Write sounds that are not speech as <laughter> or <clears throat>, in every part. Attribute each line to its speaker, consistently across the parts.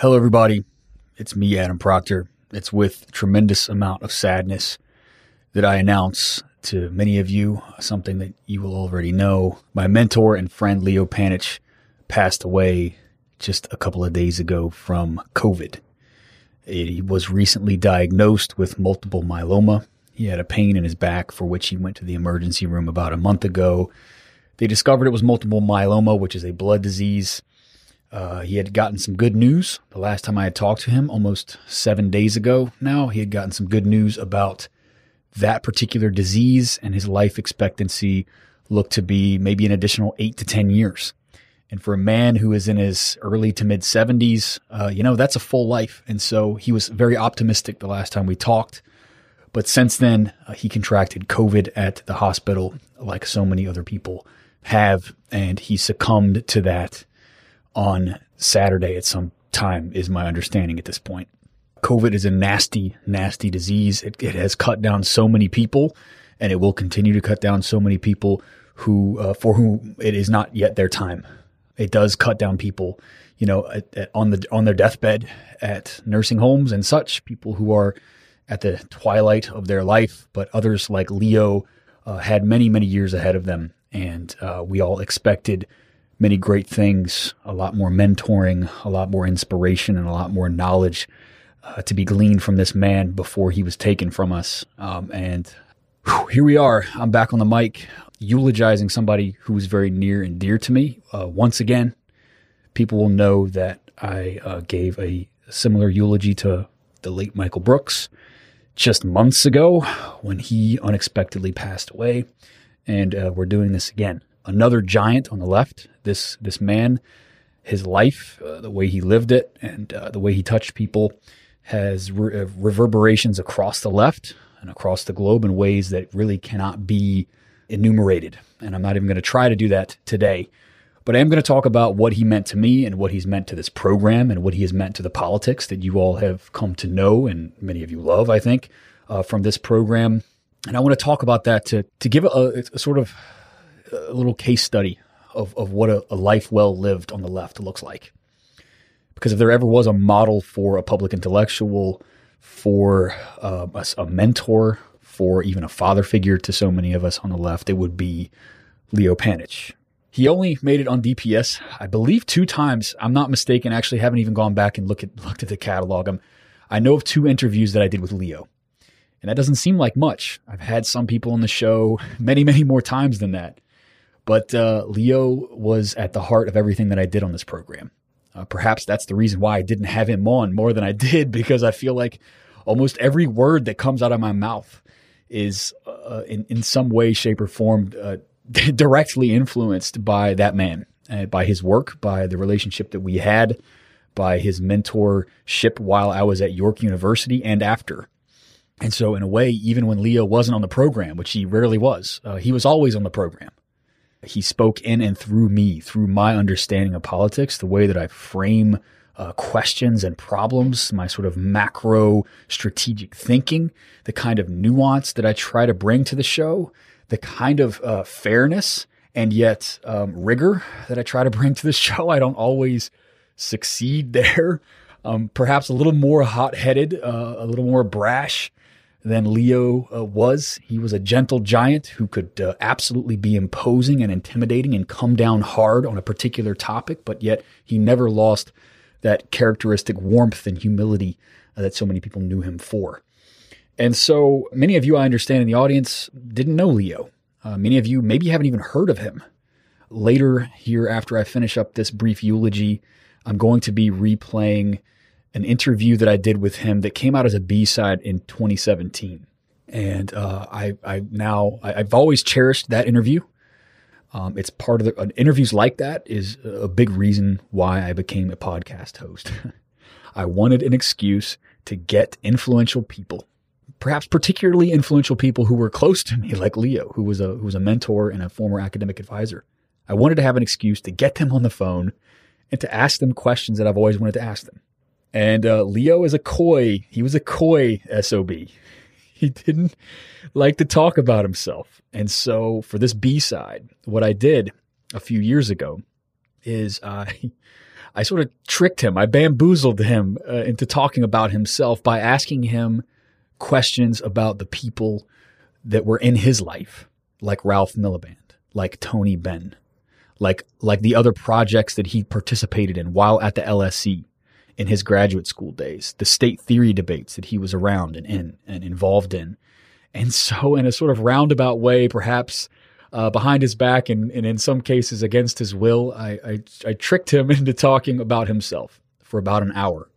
Speaker 1: Hello, everybody. It's me, Adam Proctor. It's with tremendous amount of sadness that I announce to many of you something that you will already know. My mentor and friend Leo Panitch passed away just a couple of days ago from COVID. He was recently diagnosed with multiple myeloma. He had a pain in his back for which he went to the emergency room about a month ago. They discovered it was multiple myeloma, which is a blood disease. Uh, he had gotten some good news the last time I had talked to him, almost seven days ago now. He had gotten some good news about that particular disease, and his life expectancy looked to be maybe an additional eight to 10 years. And for a man who is in his early to mid 70s, uh, you know, that's a full life. And so he was very optimistic the last time we talked. But since then, uh, he contracted COVID at the hospital, like so many other people have, and he succumbed to that on Saturday at some time, is my understanding at this point. COVID is a nasty, nasty disease. It, it has cut down so many people, and it will continue to cut down so many people who, uh, for whom it is not yet their time. It does cut down people, you know, at, at, on the on their deathbed at nursing homes and such. People who are at the twilight of their life, but others like Leo uh, had many, many years ahead of them, and uh, we all expected many great things, a lot more mentoring, a lot more inspiration, and a lot more knowledge uh, to be gleaned from this man before he was taken from us. Um, and whew, here we are. I'm back on the mic, eulogizing somebody who was very near and dear to me. Uh, once again, people will know that I uh, gave a similar eulogy to the late Michael Brooks just months ago when he unexpectedly passed away. And uh, we're doing this again another giant on the left. This this man, his life, uh, the way he lived it, and uh, the way he touched people, has re- uh, reverberations across the left and across the globe in ways that really cannot be enumerated. And I'm not even going to try to do that today. But I am going to talk about what he meant to me and what he's meant to this program and what he has meant to the politics that you all have come to know and many of you love, I think, uh, from this program. And I want to talk about that to, to give a, a sort of a little case study of, of what a, a life well lived on the left looks like. Because if there ever was a model for a public intellectual, for uh, a, a, mentor, for even a father figure to so many of us on the left, it would be Leo Panitch. He only made it on DPS, I believe, two times. I'm not mistaken. I actually haven't even gone back and look at <laughs> looked at the catalog. I'm, I know of two interviews that I did with Leo, and that doesn't seem like much. I've had some people on the show <laughs> many, many more times than that. But uh, Leo was at the heart of everything that I did on this program. Uh, perhaps that's the reason why I didn't have him on more than I did, <laughs> because I feel like almost every word that comes out of my mouth is uh, in, in some way, shape, or form uh, <laughs> directly influenced by that man, uh, by his work, by the relationship that we had, by his mentorship while I was at York University and after. And so, in a way, even when Leo wasn't on the program, which he rarely was, uh, he was always on the program. He spoke in and through me, through my understanding of politics, the way that I frame uh, questions and problems, my sort of macro strategic thinking, the kind of nuance that I try to bring to the show, the kind of uh, fairness and yet um, rigor that I try to bring to the <laughs> show. I don't always succeed there. Um, perhaps a little more hot headed, uh, a little more brash than Leo uh, was. He was a gentle giant who could uh, absolutely be imposing and intimidating and come down hard on a particular topic, but yet he never lost that characteristic warmth and humility uh, that so many people knew him for. And so many of you, I understand in the audience, didn't know Leo. Uh, many of you maybe haven't even heard of him. Later, here after I finish up this brief eulogy, I'm going to be replaying an interview that I did with him that came out as a B side in 2017. And uh, I, I now I, have always cherished that interview. Um, it's part of the uh, interviews like that is a big reason why I became a podcast host. <laughs> I wanted an excuse to get influential people, perhaps particularly influential people who were close to me, like Leo, who was a who was a mentor and a former academic advisor. I wanted to have an excuse to get them on the phone and to ask them questions that I've always wanted to ask them. And uh, Leo is a coy. He was a coy SOB. He didn't like to talk about himself. And so for this B side, what I did a few years ago is I I sort of tricked him. I bamboozled him uh, into talking about himself by asking him questions about the people that were in his life, like Ralph Miliband, like Tony Benn, like like the other projects that he participated in while at the LSE in his graduate school days, the state theory debates that he was around and in and involved in. And so in a sort of roundabout way, perhaps uh, behind his back and, and in some cases against his will, I, I, I tricked him <laughs> into talking about himself for about an hour.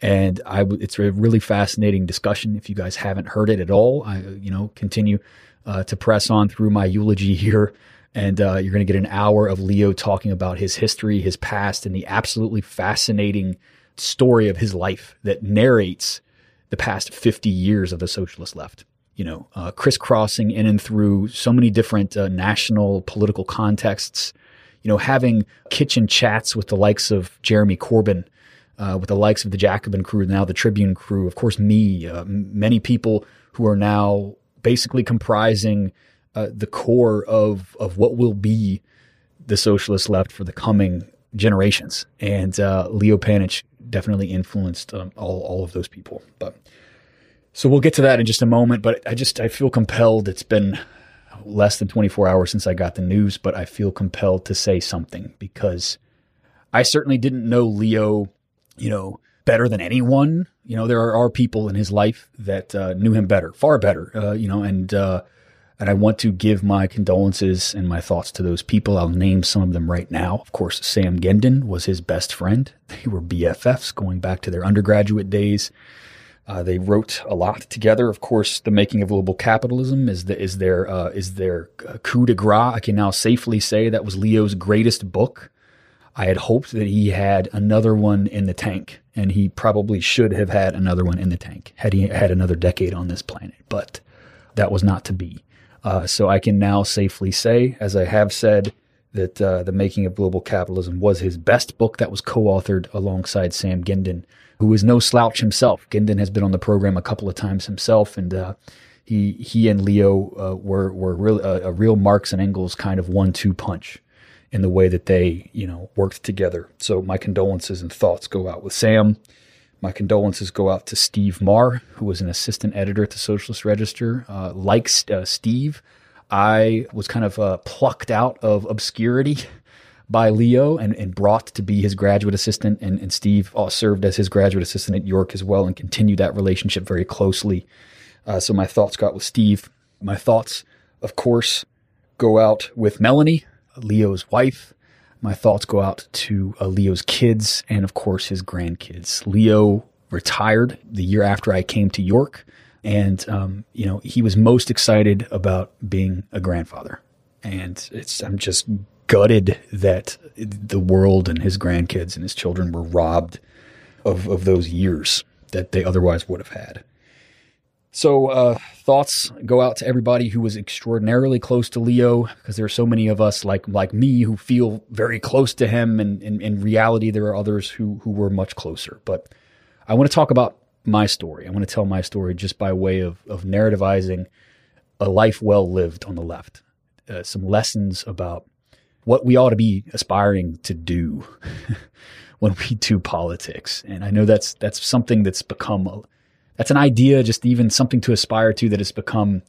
Speaker 1: And I, it's a really fascinating discussion. If you guys haven't heard it at all, I, you know, continue uh, to press on through my eulogy here and uh, you're going to get an hour of Leo talking about his history, his past, and the absolutely fascinating story of his life that narrates the past 50 years of the socialist left. You know, uh, crisscrossing in and through so many different uh, national political contexts. You know, having kitchen chats with the likes of Jeremy Corbyn, uh, with the likes of the Jacobin crew, now the Tribune crew, of course, me, uh, many people who are now basically comprising uh, the core of of what will be the socialist left for the coming generations. And uh, Leo Panitch definitely influenced um, all all of those people. But so we'll get to that in just a moment. But I just I feel compelled. It's been less than 24 hours since I got the news, but I feel compelled to say something because I certainly didn't know Leo, you know, better than anyone. You know, there are, are people in his life that uh, knew him better, far better. Uh, you know, and uh, and I want to give my condolences and my thoughts to those people. I'll name some of them right now. Of course, Sam Gindin was his best friend. <laughs> They were BFFs going back to their undergraduate days. Uh, they wrote a lot together. Of course, the making of global capitalism is the, is their uh, is their uh, coup de grace. I can now safely say that was Leo's greatest book. I had hoped that he had another one in the tank, and he probably should have had another one in the tank had he had another decade on this planet. But that was not to be. Uh, so I can now safely say, as I have said, that uh, The Making of Global Capitalism was his best book that was co authored alongside Sam Gindin, who is no slouch himself. Gindin has been on the program a couple of times himself, and uh, he he and Leo uh, were were real, uh, a real Marx and Engels kind of one two punch in the way that they you know worked together. So my condolences and thoughts go out with Sam. My condolences go out to Steve Maher, who was an assistant editor at the Socialist Register. Uh, like uh, Steve, I was kind of uh, plucked out of obscurity <laughs> by Leo and, and brought to be his graduate assistant. And, and Steve uh, served as his graduate assistant at York as well and continued that relationship very closely. Uh, so my thoughts go out with Steve. My thoughts, of course, go out with Melanie, Leo's wife. My thoughts go out to uh, Leo's kids and, of course, his grandkids. Leo retired the year after I came to York, and um, you know he was most excited about being a grandfather. And it's I'm just gutted that the world and his grandkids and his children were robbed of of those years that they otherwise would have had. So uh, thoughts go out to everybody who was extraordinarily close to Leo, because there are so many of us like like me who feel very close to him, and, in reality, there are others who who were much closer. But I want to talk about my story. I want to tell my story just by way of of narrativizing a life well lived on the left, uh, some lessons about what we ought to be aspiring to do <laughs> when we do politics. And I know that's that's something that's become that's an idea, just even something to aspire to that has become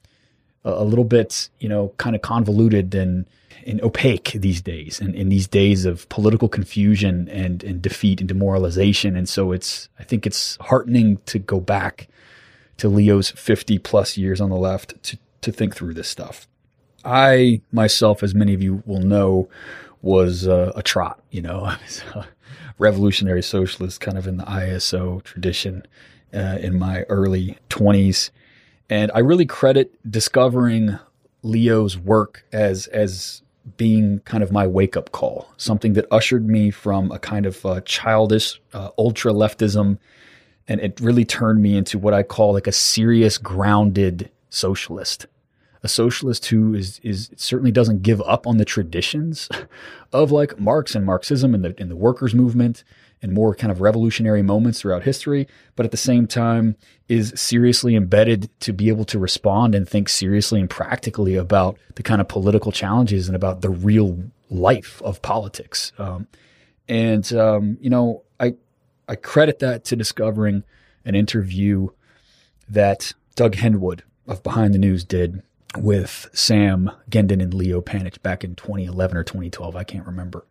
Speaker 1: a, a little bit, you know, kind of convoluted and, and opaque these days and in these days of political confusion and, and defeat and demoralization. And so it's, I think it's heartening to go back to Leo's 50 plus years on the left to, to think through this stuff. I myself, as many of you will know, was uh, a trot, you know, <laughs> I was a revolutionary socialist kind of in the ISO tradition uh, in my early 20s. And I really credit discovering Leo's work as, as being kind of my wake up call, something that ushered me from a kind of uh, childish uh, ultra leftism. And it really turned me into what I call like a serious, grounded socialist. A socialist who is, is certainly doesn't give up on the traditions <laughs> of like Marx and Marxism and the, and the workers' movement and more kind of revolutionary moments throughout history, but at the same time is seriously embedded to be able to respond and think seriously and practically about the kind of political challenges and about the real life of politics. Um, And, um, you know, I, I credit that to discovering an interview that Doug Henwood of Behind the News did with Sam Gindin and Leo Panitch back in 2011 or 2012. I can't remember.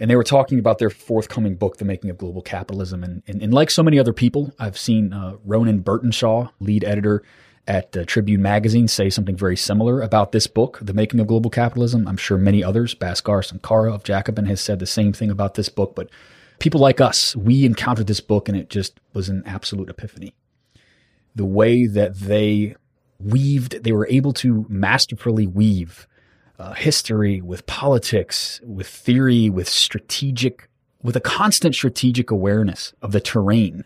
Speaker 1: And they were talking about their forthcoming book, The Making of Global Capitalism. And, and, and like so many other people, I've seen uh, Ronan Burtenshaw, lead editor at uh, Tribune Magazine, say something very similar about this book, The Making of Global Capitalism. I'm sure many others, Bhaskar Sunkara of Jacobin, has said the same thing about this book. But people like us, we encountered this book and it just was an absolute epiphany. The way that they weaved, they were able to masterfully weave uh, history with politics, with theory, with strategic, with a constant strategic awareness of the terrain,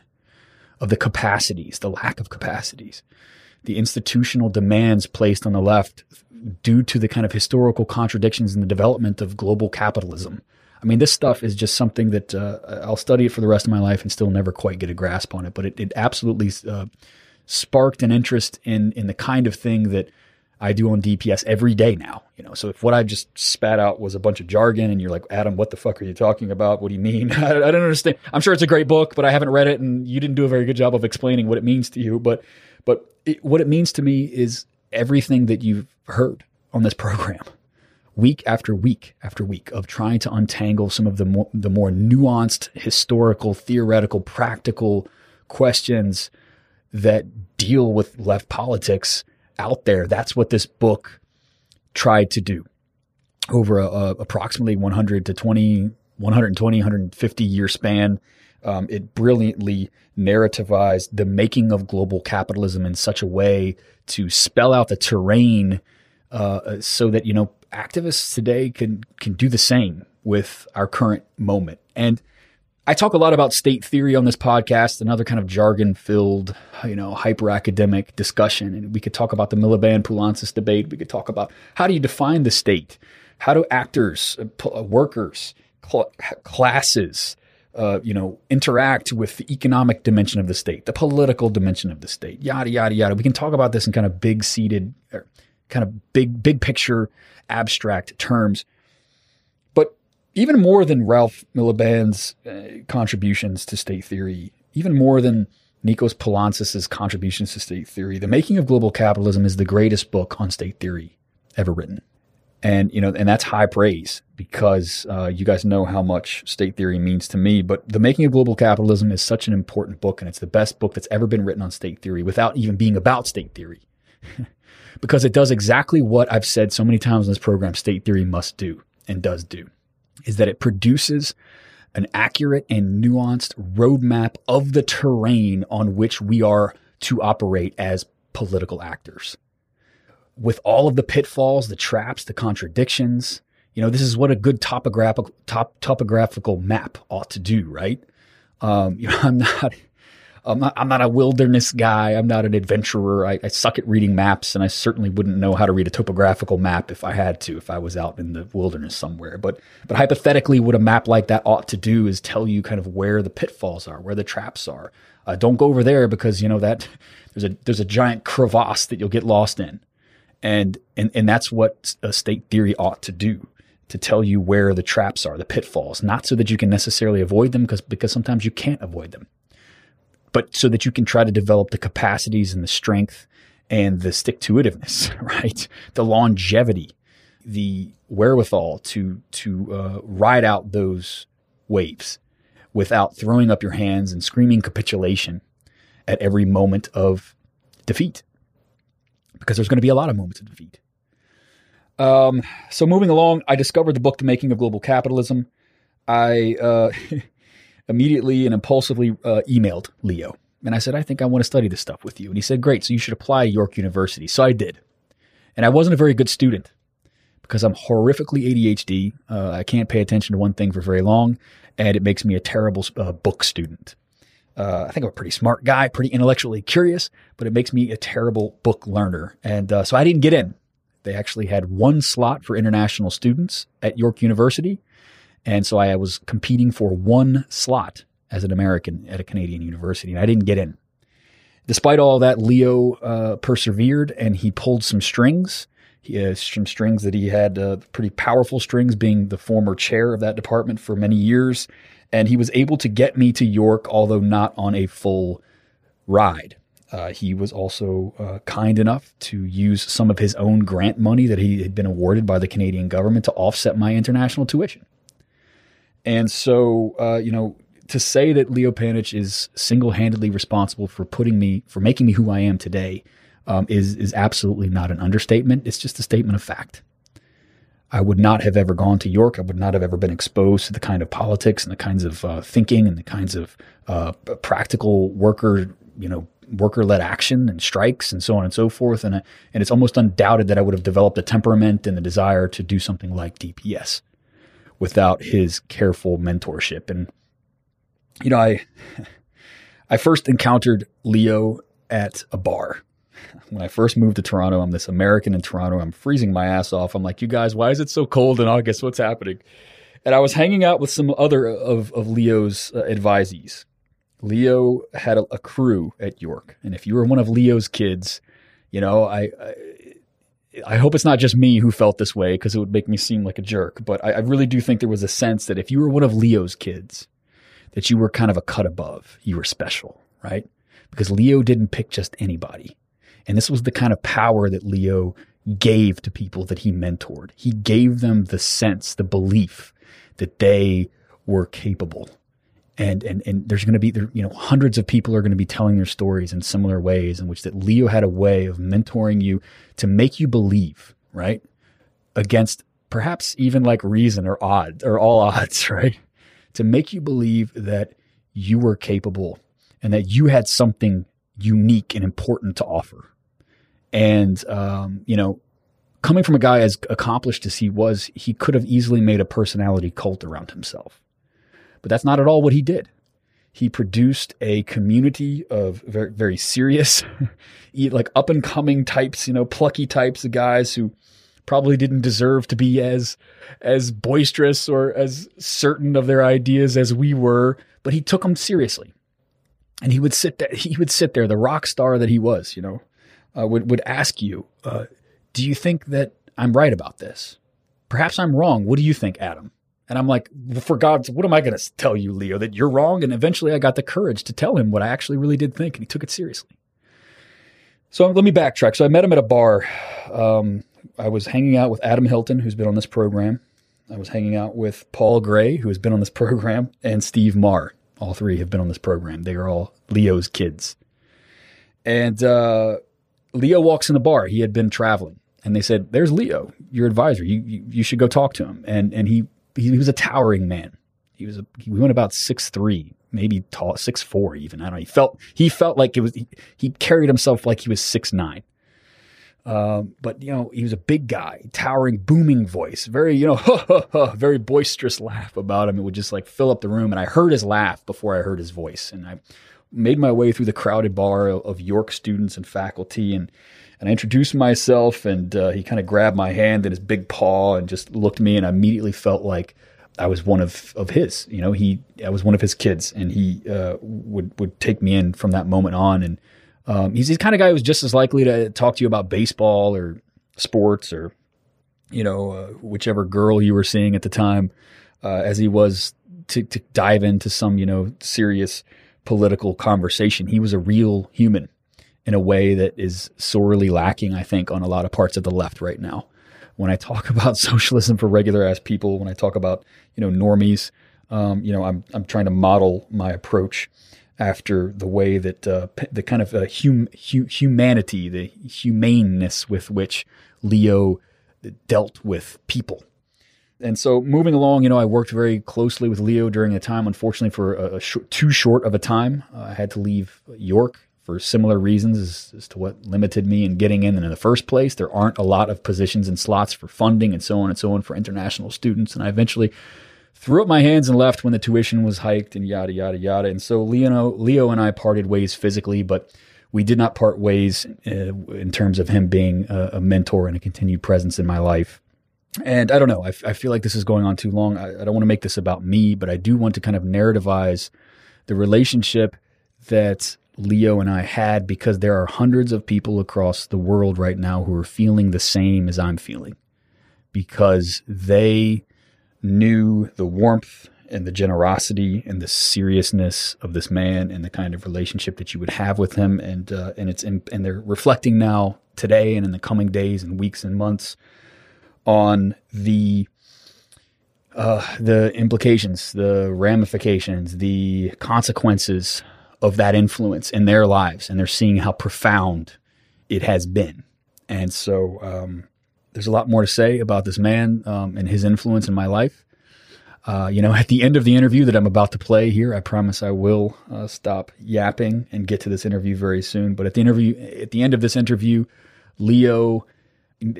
Speaker 1: of the capacities, the lack of capacities, the institutional demands placed on the left due to the kind of historical contradictions in the development of global capitalism. I mean, this stuff is just something that uh, I'll study it for the rest of my life and still never quite get a grasp on it. But it, it absolutely uh, sparked an interest in in the kind of thing that I do on DPS every day now. You know, so if what I just spat out was a bunch of jargon, and you're like, Adam, what the fuck are you talking about? What do you mean? <laughs> I, I don't understand. I'm sure it's a great book, but I haven't read it, and you didn't do a very good job of explaining what it means to you. But but it, what it means to me is everything that you've heard on this program week after week after week of trying to untangle some of the more, the more nuanced historical theoretical practical questions that deal with left politics out there. That's what this book tried to do over a, a approximately 100 to 20, 120, 150 year span. Um, it brilliantly narrativized the making of global capitalism in such a way to spell out the terrain uh, so that you know activists today can can do the same with our current moment. And I talk a lot about state theory on this podcast, another kind of jargon filled, you know, hyper academic discussion. And we could talk about the Miliband Poulantzas debate. We could talk about how do you define the state? How do actors, uh, uh, workers, cl- classes, uh, you know, interact with the economic dimension of the state, the political dimension of the state, yada, yada, yada. We can talk about this in kind of big seated, kind of big, big picture, abstract terms even more than Ralph Miliband's uh, contributions to state theory, even more than Nikos Poulantzas' contributions to state theory, The Making of Global Capitalism is the greatest book on state theory ever written. And, you know, and that's high praise because uh, you guys know how much state theory means to me. But The Making of Global Capitalism is such an important book, and it's the best book that's ever been written on state theory without even being about state theory. <laughs> because it does exactly what I've said so many times in this program state theory must do and does do is that it produces an accurate and nuanced roadmap of the terrain on which we are to operate as political actors. With all of the pitfalls, the traps, the contradictions, you know, this is what a good topographical top, topographical map ought to do, right? Um, <laughs> you know, I'm not I'm not, I'm not a wilderness guy. I'm not an adventurer. I, I, suck at reading maps, and I certainly wouldn't know how to read a topographical map if I had to, if I was out in the wilderness somewhere. But, but hypothetically, what a map like that ought to do is tell you kind of where the pitfalls are, where the traps are. Uh, don't go over there because you know that there's a there's a giant crevasse that you'll get lost in, and and and that's what a state theory ought to do to tell you where the traps are, the pitfalls, not so that you can necessarily avoid them because because sometimes you can't avoid them but so that you can try to develop the capacities and the strength and the stick to itiveness, <laughs> right? The longevity, the wherewithal to to uh, ride out those waves without throwing up your hands and screaming capitulation at every moment of defeat, because there's going to be a lot of moments of defeat. Um, so moving along, I discovered the book, The Making of Global Capitalism. I uh, <laughs> immediately and impulsively uh, emailed Leo. And I said, I think I want to study this stuff with you. And he said, Great. So you should apply York University. So I did. And I wasn't a very good student because I'm horrifically ADHD. Uh, I can't pay attention to one thing for very long. And it makes me a terrible uh, book student. Uh, I think I'm a pretty smart guy, pretty intellectually curious, but it makes me a terrible book learner. And uh, so I didn't get in. They actually had one slot for international students at York University. And so I was competing for one slot as an American at a Canadian university, and I didn't get in. Despite all that, Leo uh, persevered and he pulled some strings. He has some strings that he had uh, pretty powerful strings, being the former chair of that department for many years. And he was able to get me to York, although not on a full ride. Uh, he was also uh, kind enough to use some of his own grant money that he had been awarded by the Canadian government to offset my international tuition. And so, uh, you know, to say that Leo Panitch is single-handedly responsible for putting me, for making me who I am today, um, is is absolutely not an understatement. It's just a statement of fact. I would not have ever gone to York. I would not have ever been exposed to the kind of politics and the kinds of uh, thinking and the kinds of uh, practical worker, you know, worker-led action and strikes and so on and so forth. And and it's almost undoubted that I would have developed a temperament and the desire to do something like DPS without his careful mentorship. And you know, I <laughs> I first encountered Leo at a bar when I first moved to Toronto, I'm this American in Toronto. I'm freezing my ass off. I'm like, you guys, why is it so cold in August? What's happening? And I was hanging out with some other of, of Leo's uh, advisees. Leo had a, a, crew at York. And if you were one of Leo's kids, you know, I, I, I hope it's not just me who felt this way because it would make me seem like a jerk. But I, I really do think there was a sense that if you were one of Leo's kids, that you were kind of a cut above. You were special, right? Because Leo didn't pick just anybody. And this was the kind of power that Leo gave to people that he mentored. He gave them the sense, the belief that they were capable. And, and, and there's going to be, there, you know, hundreds of people are going to be telling their stories in similar ways in which that Leo had a way of mentoring you to make you believe, right? Against perhaps even like reason or odds or all <laughs> odds, right? To make you believe that you were capable and that you had something unique and important to offer. And, um, you know, coming from a guy as accomplished as he was, he could have easily made a personality cult around himself. But that's not at all what he did. He produced a community of very, very serious, <laughs> like up and coming types, you know, plucky types of guys who probably didn't deserve to be as, as boisterous or as certain of their ideas as we were, but he took them seriously. And he would sit there, he would sit there, the rock star that he was, you know, uh, would would ask you, uh, "Do you think that I'm right about this? Perhaps I'm wrong. What do you think, Adam?" And I'm like, "For God's, what am I going to tell you, Leo? That you're wrong?" And eventually, I got the courage to tell him what I actually really did think, and he took it seriously. So let me backtrack. So I met him at a bar. Um, I was hanging out with Adam Hilton, who's been on this program. I was hanging out with Paul Gray, who has been on this program, and Steve Maher. All three have been on this program. They are all Leo's kids. And uh, Leo walks in the bar. He had been traveling, and they said, "There's Leo, your advisor. You you, you should go talk to him." And and he, he, was a towering man. He was a, he went about six three, maybe tall six four even. I don't know. He felt he felt like it was he, he carried himself like he was six nine. Um, but you know, he was a big guy, towering, booming voice, very you know, <laughs> very boisterous laugh about him. It would just like fill up the room, and I heard his laugh before I heard his voice, and I made my way through the crowded bar of York students and faculty and and I introduced myself and uh, he kind of grabbed my hand in his big paw and just looked at me and I immediately felt like I was one of, of his, you know, he, I was one of his kids and he uh, would, would take me in from that moment on. And um, he's the kind of guy who's just as likely to talk to you about baseball or sports or, you know, uh, whichever girl you were seeing at the time uh, as he was to, to dive into some, you know, serious political conversation. He was a real human in a way that is sorely lacking, I think, on a lot of parts of the left right now. When I talk <laughs> about socialism for regular ass people, when I talk about you know normies, um, you know I'm I'm trying to model my approach after the way that uh, the kind of uh, hum, hu- humanity, the humaneness with which Leo dealt with people and so moving along, you know, I worked very closely with Leo during a time, unfortunately, for a, a sh- too short of a time. Uh, I had to leave York for similar reasons as, as, to what limited me in getting in and in the first place. There aren't a lot of positions and slots for funding and so on and so on for international students. And I eventually threw up my hands and left when the tuition was hiked and yada, yada, yada. And so Leo, Leo and I parted ways physically, but we did not part ways uh, in terms of him being a, a mentor and a continued presence in my life. And I don't know. I, I feel like this is going on too long. I, I don't want to make this about me, but I do want to kind of narrativize the relationship that Leo and I had because there are hundreds of people across the world right now who are feeling the same as I'm feeling because they knew the warmth and the generosity and the seriousness of this man and the kind of relationship that you would have with him. And uh, and it's in, and they're reflecting now today and in the coming days and weeks and months on the uh, the implications, the ramifications, the consequences of that influence in their lives, and they're seeing how profound it has been. And so, um, there's a lot more to say about this man um, and his influence in my life. Uh, you know, <laughs> at the end of the interview that I'm about to play here, I promise I will uh, stop yapping and get to this interview very soon. But at the interview, at the end of this interview, Leo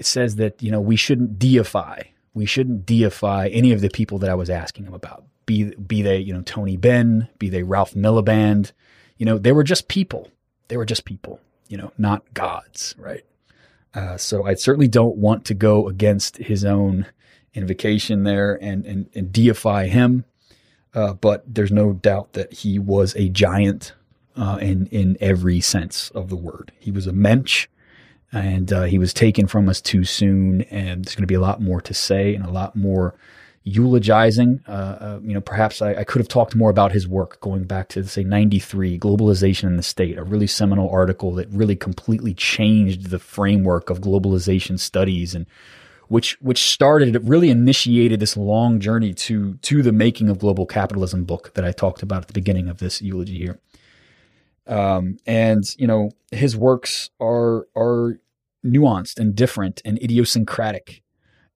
Speaker 1: says that you know we shouldn't deify, we shouldn't deify any of the people that I was asking him about. Be be they you know Tony Benn, be they Ralph Miliband, you know they were just people. They were just people, you know, not gods, right? Uh, so I certainly don't want to go against his own invocation there and, and, and deify him. Uh, but there's no doubt that he was a giant uh, in, in every sense of the word. He was a mensch and uh, he was taken from us too soon. And there's going to be a lot more to say and a lot more eulogizing. Uh, uh, you know, perhaps I, I, could have talked more about his work going back to say '93, "Globalization and the State," a really seminal article that really completely changed the framework of globalization studies and which which started it really initiated this long journey to to the making of global capitalism book that I talked about at the beginning of this eulogy here. Um, and you know his works are are nuanced and different and idiosyncratic,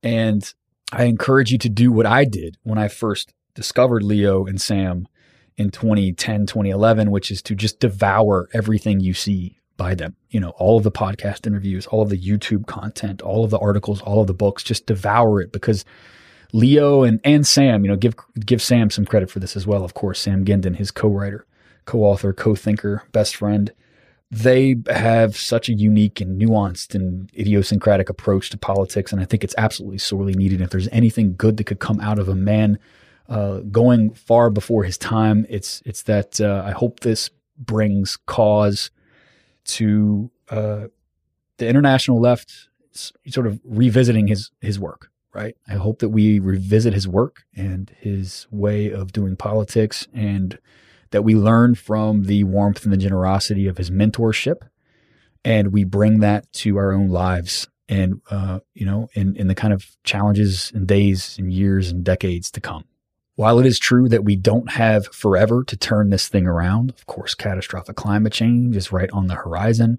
Speaker 1: and I encourage you to do what I did when I first discovered Leo and Sam in 2010, 2011, which is to just devour everything you see by them. You know, all of the podcast interviews, all of the YouTube content, all of the articles, all of the books, just devour it because Leo and, and Sam, you know, give give Sam some credit for this as well, of course. Sam Gindin, his co-writer, co-author, co-thinker, best friend. They have such a unique and nuanced and idiosyncratic approach to politics, and I think it's absolutely sorely needed. If there's anything good that could come out of a man uh, going far before his time, it's it's that uh, I hope this brings cause to uh, the international left sort of revisiting his his work right i hope that we revisit his work and his way of doing politics and that we learn from the warmth and the generosity of his mentorship and we bring that to our own lives and uh, you know in, in the kind of challenges and days and years and decades to come while it is true that we don't have forever to turn this thing around, of course, catastrophic climate change is right on the horizon.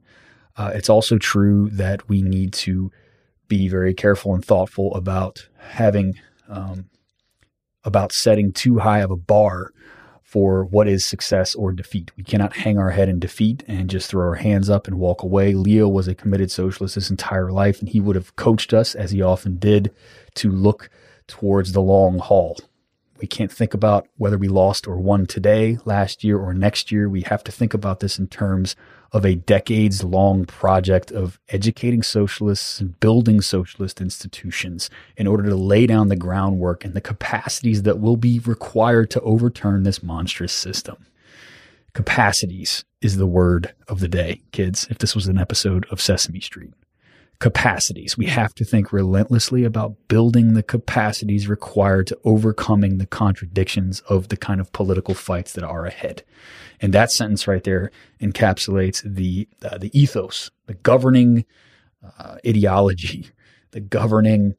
Speaker 1: Uh, it's also true that we need to be very careful and thoughtful about having, um, about setting too high of a bar for what is success or defeat. We cannot hang our head in defeat and just throw our hands up and walk away. Leo was a committed socialist his entire life, and he would have coached us, as he often did, to look towards the long haul. We can't think about whether we lost or won today, last year, or next year. We have to think about this in terms of a decades long project of educating socialists and building socialist institutions in order to lay down the groundwork and the capacities that will be required to overturn this monstrous system. Capacities is the word of the day, kids, if this was an episode of Sesame Street capacities. We have to think relentlessly about building the capacities required to overcoming the contradictions of the kind of political fights that are ahead. And that sentence right there encapsulates the uh, the ethos, the governing uh, ideology, the governing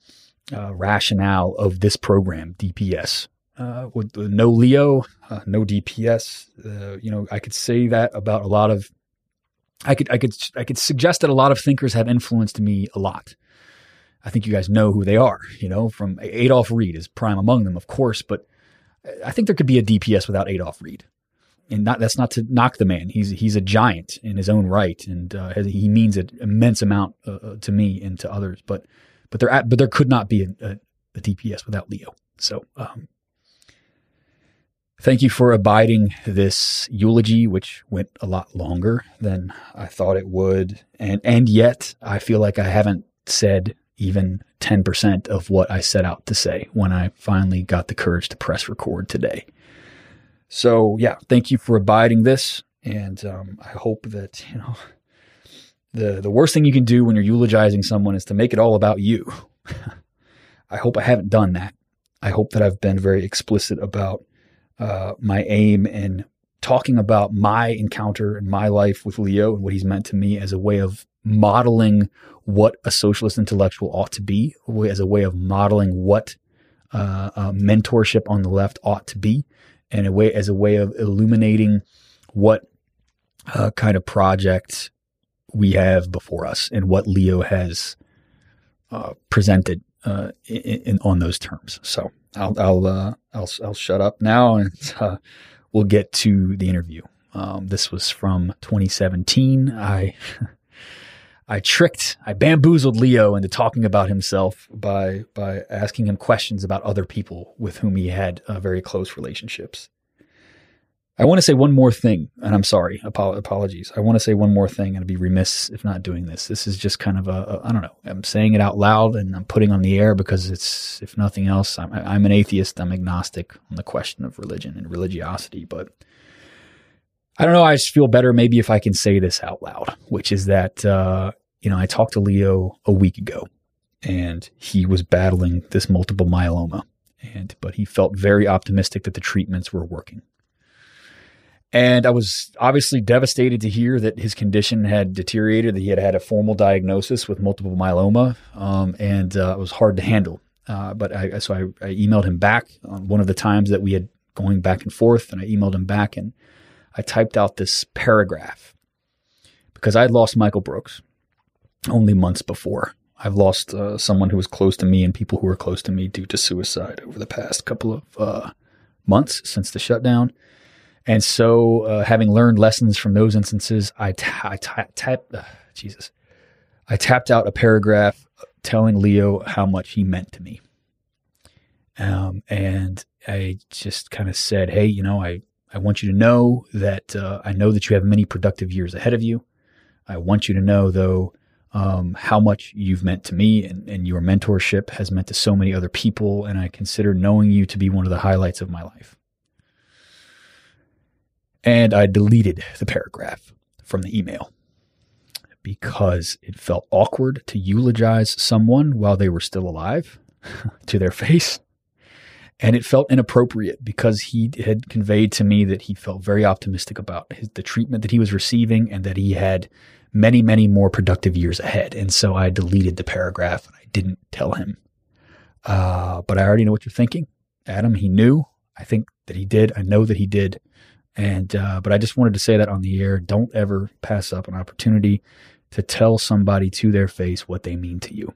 Speaker 1: uh, rationale of this program, DPS. Uh, with, no Leo, uh, no DPS. Uh, you know, I could say that about a lot of I could I could I could suggest that a lot of thinkers have influenced me a lot. I think you guys know who they are, you know, from Adolph Reed is prime among them, of course, but I think there could be a DPS without Adolph Reed. And not, that's not to knock the man. He's he's a giant in his own right, and uh, he means an immense amount uh, uh, to me and to others. But but there but there could not be a, a, a DPS without Leo. So um, Thank you for abiding this eulogy, which went a lot longer than I thought it would. And, and yet I feel like I haven't said even 10% of what I set out to say when I finally got the courage to press record today. So yeah, thank you for abiding this. And um, I hope that, you know, the, the worst thing you can do when you're eulogizing someone is to make it all about you. <laughs> I hope I haven't done that. I hope that I've been very explicit about uh, my aim in talking about my encounter and my life with Leo and what he's meant to me as a way of modeling what a socialist intellectual ought to be, as a way of modeling what uh, uh, mentorship on the left ought to be, and a way as a way of illuminating what uh, kind of project we have before us and what Leo has uh, presented in, in, on those terms. So I'll I'll uh, I'll, I'll shut up now and <laughs> we'll get to the interview. Um, this was from 2017. I <laughs> I tricked, I bamboozled Leo into talking about himself by by asking him questions about other people with whom he had uh, very close relationships. I want to say one more thing, and I'm sorry, apologies. I want to say one more thing, and I'd be remiss if not doing this. This is just kind of a, a I don't know. I'm saying it out loud, and I'm putting on the air because it's, if nothing else, I'm, I'm an atheist. I'm agnostic on the question of religion and religiosity, but I don't know. I just feel better maybe if I can say this out loud, which is that, uh, you know, I talked to Leo a week ago and he was battling this multiple myeloma and, but he felt very optimistic that the treatments were working. And I was obviously devastated to hear that his condition had deteriorated, that he had had a formal diagnosis with multiple myeloma, um, and uh, it was hard to handle. Uh, but I, so I, I, emailed him back on one of the times that we had going back and forth, and I emailed him back and I typed out this paragraph because I had lost Michael Brooks only months before. I've lost uh, someone who was close to me and people who were close to me due to suicide over the past couple of uh, months since the shutdown. And so, uh, having learned lessons from those instances, I, t- I t- tapped, uh, Jesus, I tapped out a paragraph telling Leo how much he meant to me. Um, and I just kind of said, Hey, you know, I, I want you to know that uh, I know that you have many productive years ahead of you. I want you to know, though, um, how much you've meant to me and, and, your mentorship has meant to so many other people. And I consider knowing you to be one of the highlights of my life. And I deleted the paragraph from the email because it felt awkward to eulogize someone while they were still alive <laughs> to their face. And it felt inappropriate because he had conveyed to me that he felt very optimistic about his, the treatment that he was receiving and that he had many, many more productive years ahead. And so I deleted the paragraph and I didn't tell him. Uh, but I already know what you're thinking. Adam, he knew. I think that he did. I know that he did. And, uh, but I just wanted to say that on the air. Don't ever pass up an opportunity to tell somebody to their face what they mean to you.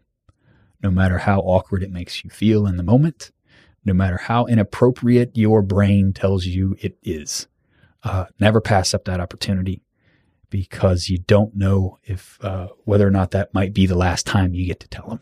Speaker 1: No matter how awkward it makes you feel in the moment, no matter how inappropriate your brain tells you it is. Uh, never pass up that opportunity because you don't know if uh, whether or not that might be the last time you get to tell them.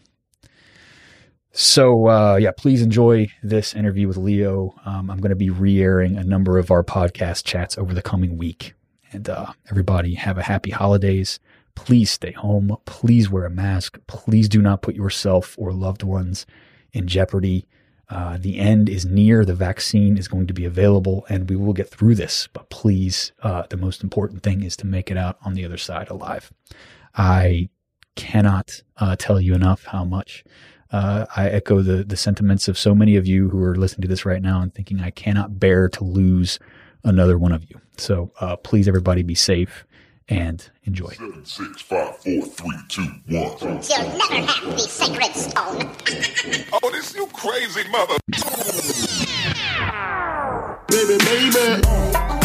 Speaker 1: So uh, yeah, please enjoy this interview with Leo. Um, I'm going to be re-airing a number of our podcast chats over the coming week, and uh, everybody have a happy holidays. Please stay home. Please wear a mask. Please do not put yourself or loved ones in jeopardy. Uh, the end is near. The vaccine is going to be available, and we will get through this. But please, uh, the most important thing is to make it out on the other side alive. I cannot uh, tell you enough how much uh, I echo the the sentiments of so many of you who are listening to this right now and thinking I cannot bear to lose another one of you. So uh, please, everybody, be safe and enjoy.
Speaker 2: Seven, six, five, four, three, two, one. You'll never have the sacred stone. <laughs> oh, this you crazy mother. baby, baby.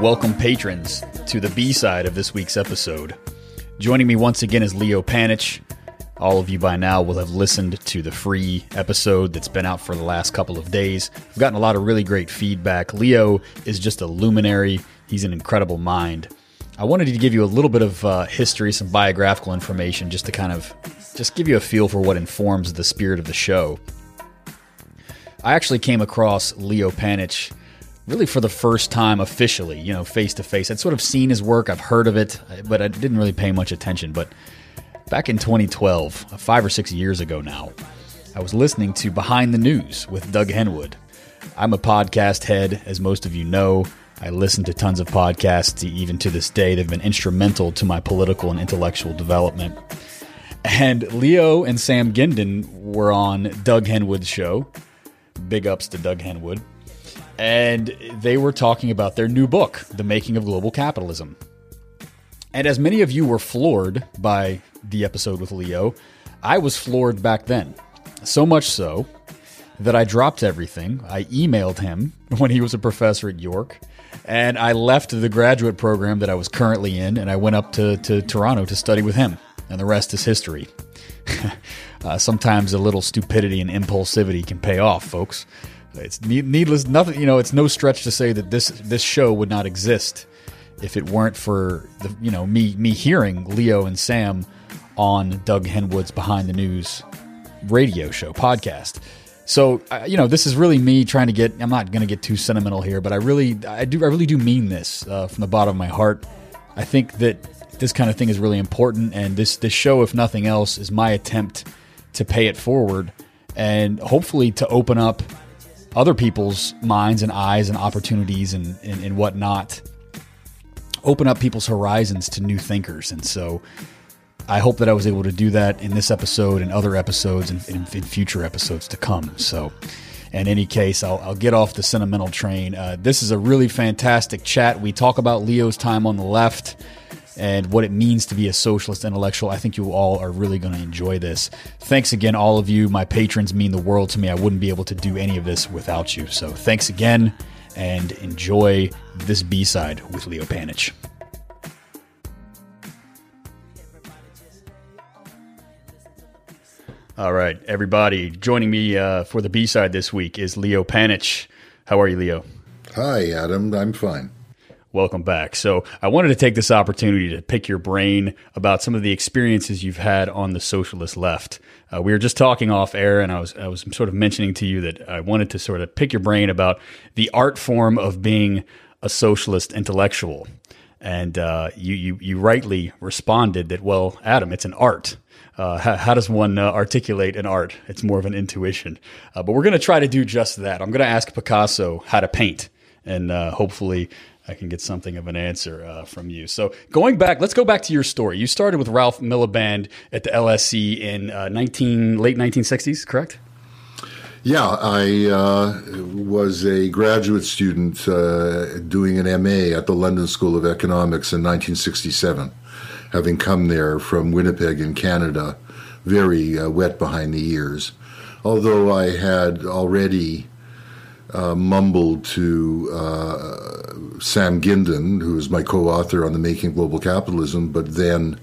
Speaker 1: Welcome, patrons, to the B side of this week's episode. Joining me once again is Leo Panitch, all of you by now will have listened to the free episode that's been out for the last couple of days. I've gotten a lot of really great feedback. Leo is just a luminary, he's an incredible mind. I wanted to give you a little bit of uh, history, some biographical information, just to kind of just give you a feel for what informs the spirit of the show. I actually came across Leo Panitch really for the first time officially, you know, face to face. I'd sort of seen his work, I've heard of it, but I didn't really pay much attention. But Back in 2012, five or six years ago now, I was listening to Behind the News with Doug Henwood. I'm a podcast head, as most of you know. I listen to tons of podcasts, even to this day. They've been instrumental to my political and intellectual development. And Leo and Sam Gindin were on Doug Henwood's show. Big ups to Doug Henwood. And they were talking about their new book, The Making of Global Capitalism. And as many of you were floored by the episode with Leo, I was floored back then. So much so that I dropped everything. I emailed him <laughs> when he was a professor at York, and I left the graduate program that I was currently in, and I went up to, to Toronto to study with him. And the rest is history. <laughs> uh, sometimes a little stupidity and impulsivity can pay off, folks. It's needless, nothing. You know, it's no stretch to say that this this show would not exist if it weren't for the you know me me hearing Leo and Sam on Doug Henwood's Behind the News radio show podcast. So you know, this is really me trying to get. I'm not going to get too sentimental here, but I really, I do, I really do mean this uh, from the bottom of my heart. I think that this kind of thing is really important, and this this show, if nothing else, is my attempt to pay it forward and hopefully to open up other people's minds and eyes and opportunities and, and, and whatnot open up people's horizons to new thinkers. And so I hope that I was able to do that in this episode and other episodes and in, future episodes to come. So, in any case, I'll, I'll get off the sentimental train. Uh, this is a really fantastic chat. We talk about Leo's time on the left and what it means to be a socialist intellectual. I think you all are really going to enjoy this. Thanks again, all of you. My patrons mean the world to me. I wouldn't be able to do any of this without you. So, thanks again and enjoy this B side with Leo Panitch. All right, everybody. Joining me uh, for the B side this week is Leo Panitch. How are you, Leo?
Speaker 3: Hi, Adam. I'm fine.
Speaker 1: Welcome back. So, I wanted to take this opportunity to pick your brain about some of the experiences you've had on the socialist left. Uh, we were just talking off air, and I was I was sort of mentioning to you that I wanted to sort of pick your brain about the art form of being a socialist intellectual. And uh, you, you you rightly responded that well, Adam, it's an art. Uh, how, how, does one uh, articulate an art? It's more of an intuition. Uh, but we're going to try to do just that. I'm going to ask Picasso how to paint, and uh, hopefully I can get something of an answer uh, from you. So going back, let's go back to your story. You started with Ralph Miliband at the LSE in uh, 19 late 1960s, correct?
Speaker 3: Yeah, I uh, was a graduate student uh, doing an MA at the London School of Economics in 1967, having come there from Winnipeg in Canada, very uh, wet behind the ears. Although I had already uh, mumbled to uh, Sam Gindin, who is my co-author on the Making Global Capitalism, but then,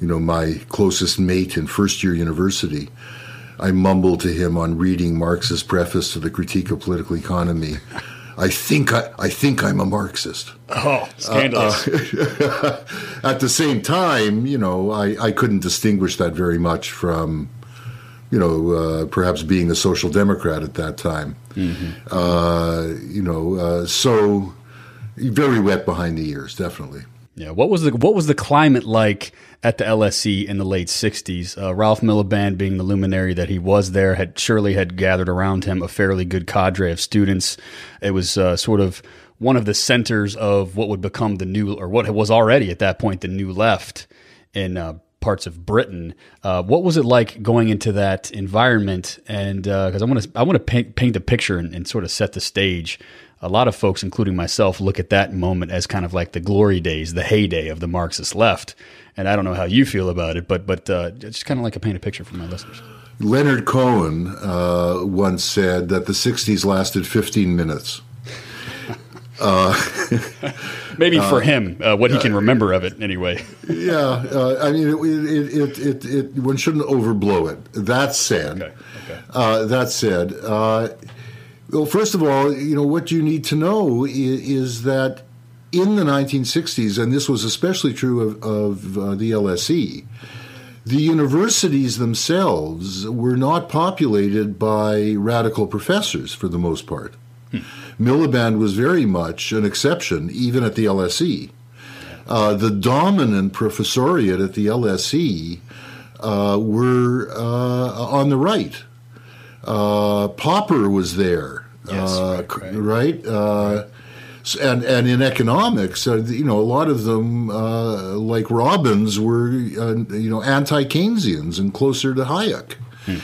Speaker 3: you know, my closest mate in first year university. I mumbled to him on reading Marx's preface to the Critique of Political Economy. I think I, I think I'm a Marxist.
Speaker 1: Oh, scandalous!
Speaker 3: Uh, uh, <laughs> at the same time, you know, I, I couldn't distinguish that very much from you know, uh, perhaps being a social democrat at that time. Mm-hmm. Uh, you know, uh, so very wet behind the ears, definitely.
Speaker 1: Yeah. What was the what was the climate like at the LSE in the late '60s? Uh, Ralph Miliband, being the luminary that he was there, had surely had gathered around him a fairly good cadre of students. It was uh, sort of one of the centers of what would become the new, or what was already at that point the new left in uh, parts of Britain. Uh, what was it like going into that environment? And because uh, I want to, I want to paint, paint a picture and, and, sort of set the stage. A lot of folks, including myself, look at that moment as kind of like the glory days, the heyday of the Marxist left. And I don't know how you feel about it, but but uh, just kind of like a paint a picture for my listeners.
Speaker 3: Leonard Cohen uh, once said that the '60s lasted 15 minutes.
Speaker 1: Uh, <laughs> Maybe for uh, him, uh, what he can remember of it, anyway. <laughs>
Speaker 3: yeah, uh, I mean, it, it, it, it, one shouldn't overblow it. That said, okay. Okay. Uh, that said, uh, well, first of all, you know what you need to know is, is, that in the 1960s, and this was especially true of, of the LSE, the universities themselves were not populated by radical professors for the most part. Hmm. Miliband was very much an exception, even at the LSE. uh, the dominant professoriate at the LSE uh, were uh, on the right. Uh, Popper was there,
Speaker 1: yes,
Speaker 3: uh,
Speaker 1: right, right.
Speaker 3: right? Uh, and and in economics, you know, a lot of them, like Robbins, were you know anti Keynesians and closer to Hayek. Hmm.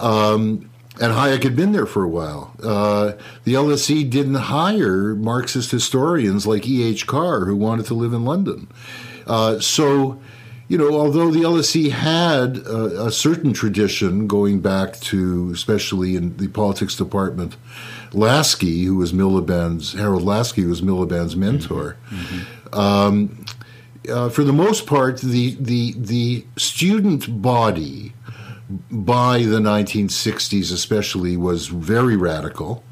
Speaker 3: Um, and Hayek had been there for a while. Uh, the LSE didn't hire Marxist historians like E.H. Carr, who wanted to live in London. Uh, so, you know, although the LSE had a, a, certain tradition going back to, especially in the politics department, Laski, who was Miliband's, Harold Laski was Miliband's mentor. Mm-hmm. Um, uh, for the most part, the, the, the student body by the 1960s, especially, was very radical.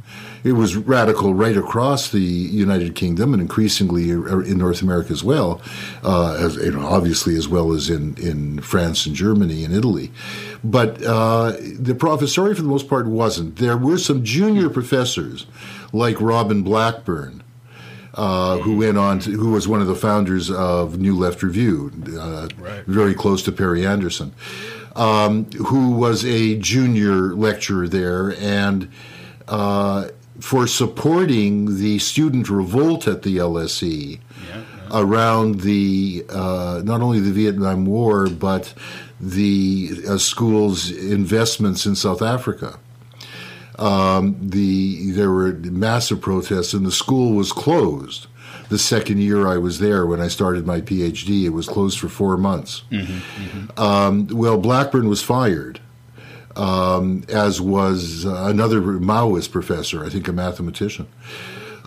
Speaker 3: It was radical right across the United Kingdom and increasingly in North America as well, uh, as, you know, obviously as well as in, in France and Germany and Italy. But uh, the professoriate, for the most part, wasn't. There were some junior professors like Robin Blackburn, uh, who went on to, who was one of the founders of New Left Review, uh, right. very close to Perry Anderson um, who was a junior lecturer there, and uh, for supporting the student revolt at the LSE yeah, yeah. around the uh, not only the Vietnam War but the uh, school's investments in South Africa. Um, the there were massive protests, and the school was closed the second year I was there when I started my PhD. It was closed for four months. Mm-hmm, mm-hmm. Um, well, Blackburn was fired, um, as was uh, another Maoist professor, I think a mathematician.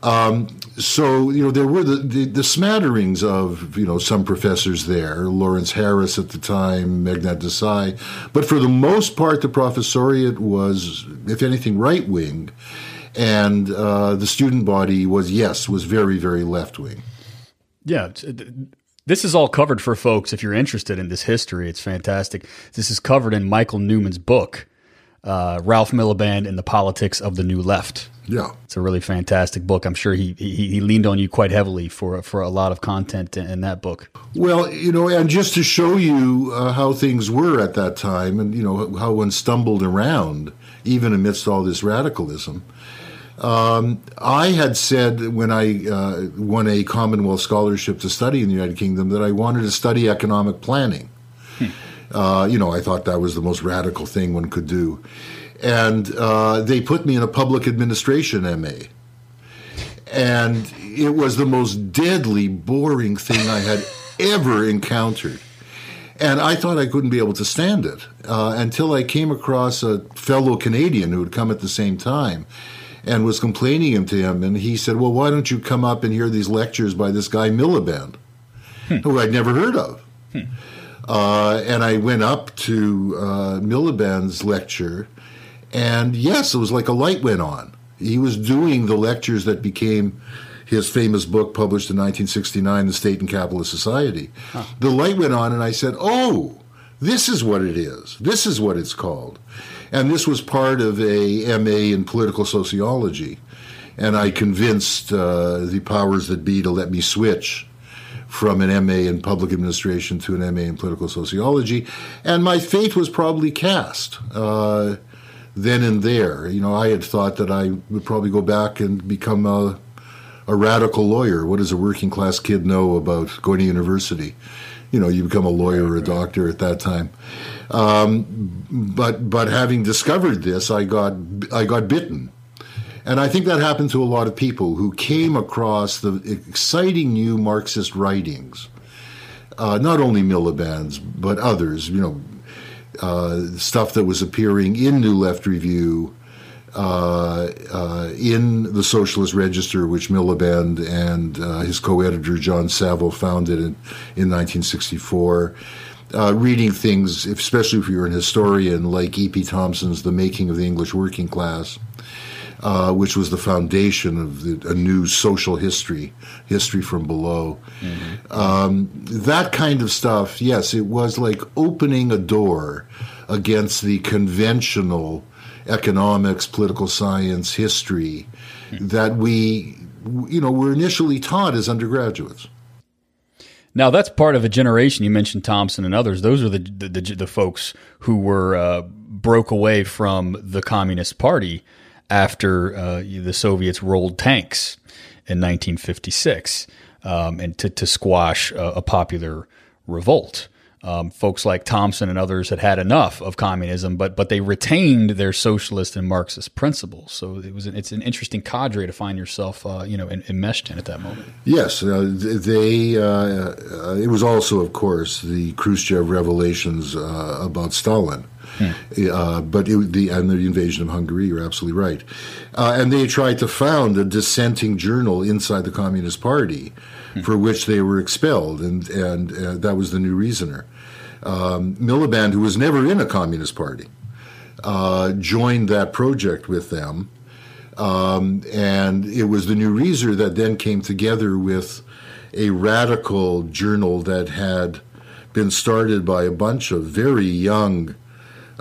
Speaker 3: Um, so you know there were the, the, the, smatterings of you know some professors there, Lawrence Harris at the time, Meghnad Desai, but for the most part, the professoriate was, if anything, right wing, and uh, the student body was yes was very very left wing.
Speaker 1: Yeah, this is all covered for folks if you're interested in this history. It's fantastic. This is covered in Michael Newman's book, uh, Ralph Miliband and the Politics of the New Left.
Speaker 3: Yeah,
Speaker 1: it's a really fantastic book. I'm sure he he, he leaned on you quite heavily for for a lot of content in, in that book.
Speaker 3: Well, you know, and just to show you uh, how things were at that time, and you know how one stumbled around even amidst all this radicalism. Um, I had said when I uh, won a Commonwealth scholarship to study in the United Kingdom that I wanted to study economic planning. Hmm. Uh, you know, I thought that was the most radical thing one could do. And uh, they put me in a public administration MA. And it was the most deadly, boring thing I had <laughs> ever encountered. And I thought I couldn't be able to stand it uh, until I came across a fellow Canadian who had come at the same time and was complaining to him. And he said, Well, why don't you come up and hear these lectures by this guy Miliband, hmm. who I'd never heard of? Hmm. Uh, and I went up to uh, Miliband's lecture, and yes, it was like a light went on. He was doing the lectures that became his famous book published in 1969, The State and Capitalist Society. Huh. The light went on, and I said, Oh, this is what it is. This is what it's called. And this was part of a MA in political sociology. And I convinced uh, the powers that be to let me switch from an MA in public administration to an MA in political sociology. And my fate was probably cast uh, then and there. You know, I had thought that I would probably go back and become a, a radical lawyer. What does a working class kid know about going to university? You know, you become a lawyer or a doctor at that time. Um, but but having discovered this, I got I got bitten. And I think that happened to a lot of people who came across the exciting new Marxist writings, uh, not only Miliband's, but others, you know, uh, stuff that was appearing in New Left Review, uh, uh in the Socialist Register, which Miliband and uh, his co editor John Saville founded in, in 1964 uh, reading things, especially if you're an historian, like E.P. Thompson's The Making of the English Working Class, uh, which was the foundation of the, a new social history, history from below. Mm-hmm. Um, that kind of stuff, yes, it was like opening a door against the conventional economics, political science, history that we, you know, were initially taught as undergraduates.
Speaker 1: Now that's part of a generation. You mentioned Thompson and others. Those are the the, the, the folks who were uh, broke away from the Communist Party after uh, the Soviets rolled tanks in 1956 um, and to, to squash a, a popular revolt. Um, folks like Thompson and others had had enough of communism, but but they retained their socialist and Marxist principles. So it was an, it's an interesting cadre to find yourself, uh, you know, enmeshed in at that moment.
Speaker 3: Yes, uh, they. Uh, it was also, of course, the Khrushchev revelations uh, about Stalin. Hmm. Uh, but it, the and the invasion of Hungary, you're absolutely right. Uh, and they tried to found a dissenting journal inside the Communist Party, hmm. for which they were expelled, and and that was the New Reasoner um, Miliband, who was never in a communist party, uh, joined that project with them. Um, and it was the New Reason that then came together with a radical journal that had been started by a bunch of very young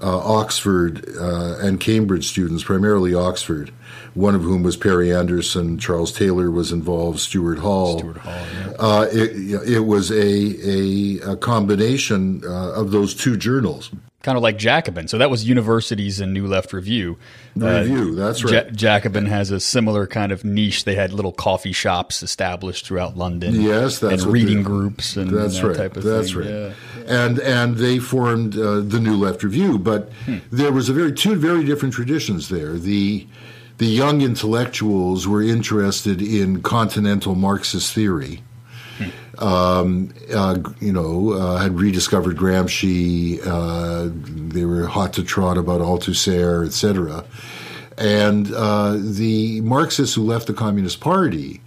Speaker 3: uh, Oxford uh, and Cambridge students, primarily Oxford, one of whom was Perry Anderson, Charles Taylor was involved, Stuart Hall.
Speaker 1: Stuart Hall, yeah. Uh,
Speaker 3: it, it, was a, a, a combination uh, of those two journals.
Speaker 1: Kind of like Jacobin. So that was universities and New Left Review.
Speaker 3: Review, uh, that's right. Ja-
Speaker 1: Jacobin has a similar kind of niche. They had little coffee shops established throughout London.
Speaker 3: Yes, that's
Speaker 1: and reading groups and that's that right. type of
Speaker 3: that's
Speaker 1: thing.
Speaker 3: That's right. Yeah. And and they formed uh, the New Left Review, but hmm. there was a very two very different traditions there. The the young intellectuals were interested in continental Marxist theory. Um, uh, you know, uh, had rediscovered Gramsci. Uh, they were hot to trot about Althusser, etc. And uh, the Marxists who left the Communist Party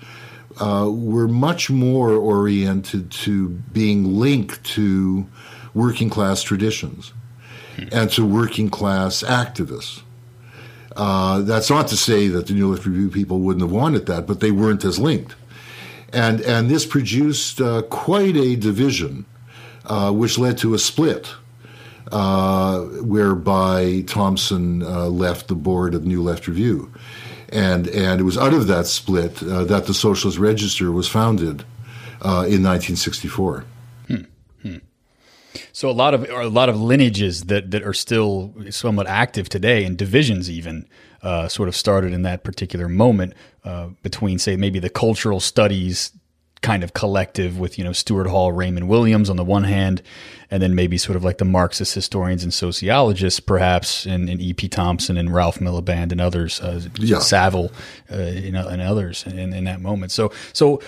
Speaker 3: uh, were much more oriented to being linked to working class traditions and to working class activists. Uh, that's not to say that the New Left Review people wouldn't have wanted that, but they weren't as linked. And, and this produced uh, quite a division, uh, which led to a split, uh, whereby Thompson uh, left the board of New Left Review. And, and it was out of that split that the Socialist Register was founded in 1964.
Speaker 1: So a lot of a lot of lineages that that are still somewhat active today, and divisions even uh, sort of started in that particular moment uh, between, say, maybe the cultural studies kind of collective with you know Stuart Hall, Raymond Williams on the one hand, and then maybe sort of like the Marxist historians and sociologists, perhaps, and, and E.P. Thompson and Ralph Miliband and others, uh, yeah. Saville, uh, you know, and others in, in that moment. So so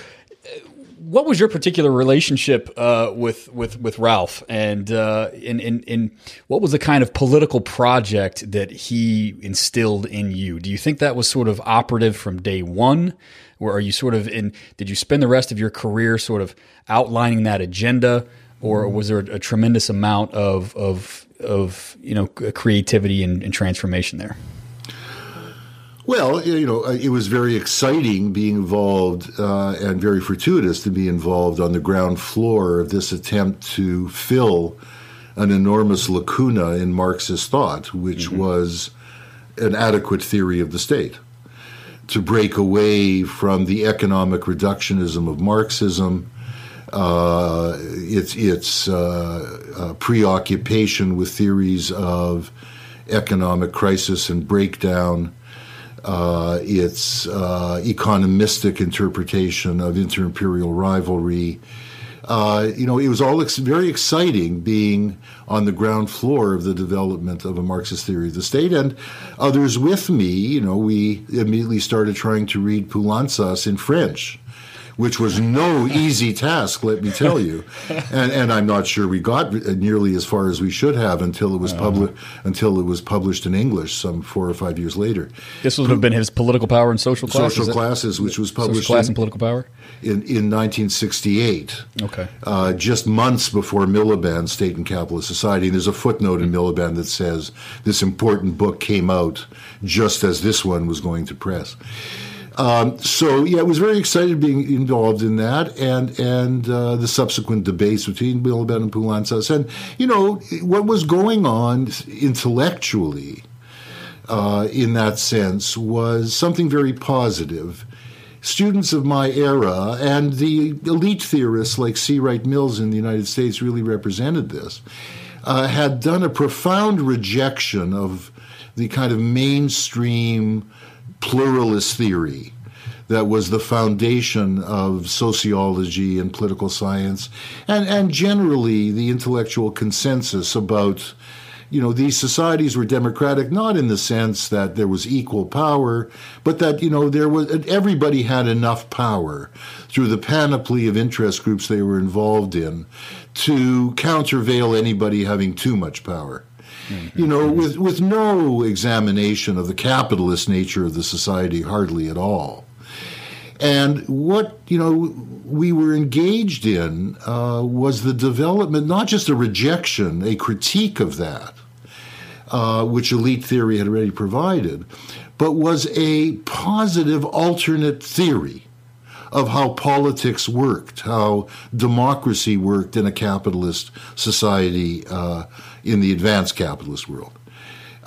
Speaker 1: what was your particular relationship uh, with with with Ralph, and uh, in, in in what was the kind of political project that he instilled in you? Do you think that was sort of operative from day one, or are you sort of in? Did you spend the rest of your career sort of outlining that agenda, or was there a, a tremendous amount of of of you know creativity and, and transformation there?
Speaker 3: Well, you know, uh, it was very exciting being involved uh, and very fortuitous to be involved on the ground floor of this attempt to fill an enormous lacuna in Marxist thought, which mm-hmm. was an adequate theory of the state. To break away from the economic reductionism of Marxism, uh, its its uh, uh, preoccupation with theories of economic crisis and breakdown, uh, its uh, economistic interpretation of inter-imperial rivalry. Uh, you know, it was all ex- very exciting being on the ground floor of the development of a Marxist theory of the state. And others with me, you know, we immediately started trying to read Poulantzas in French which was no easy task, let me tell you. And, and I'm not sure we got nearly as far as we should have until it was uh-huh. public until it was published in English some four or five years later.
Speaker 1: This would have been his political power and social
Speaker 3: classes. Social classes, which was published
Speaker 1: social class in, and political power
Speaker 3: in, in 1968.
Speaker 1: Okay,
Speaker 3: uh, just months before Miliband, State and Capitalist Society. And there's a footnote in Miliband that says this important book came out just as this one was going to press. Um, so yeah, I was very excited being involved in that, and and uh, the subsequent debates between Miliband and Poulantzas, and you know what was going on intellectually uh, in that sense was something very positive, students of my era and the elite theorists like C. Wright Mills in the United States really represented this, uh, had done a profound rejection of the kind of mainstream pluralist theory that was the foundation of sociology and political science, and, and generally the intellectual consensus about you know, these societies were democratic not in the sense that there was equal power, but that, you know, there was everybody had enough power through the panoply of interest groups they were involved in to countervail anybody having too much power. Mm-hmm. You know, with, with no examination of the capitalist nature of the society, hardly at all. And what you know we were engaged in uh, was the development, not just a rejection, a critique of that, uh, which elite theory had already provided, but was a positive alternate theory of how politics worked, how democracy worked in a capitalist society uh, in the advanced capitalist world.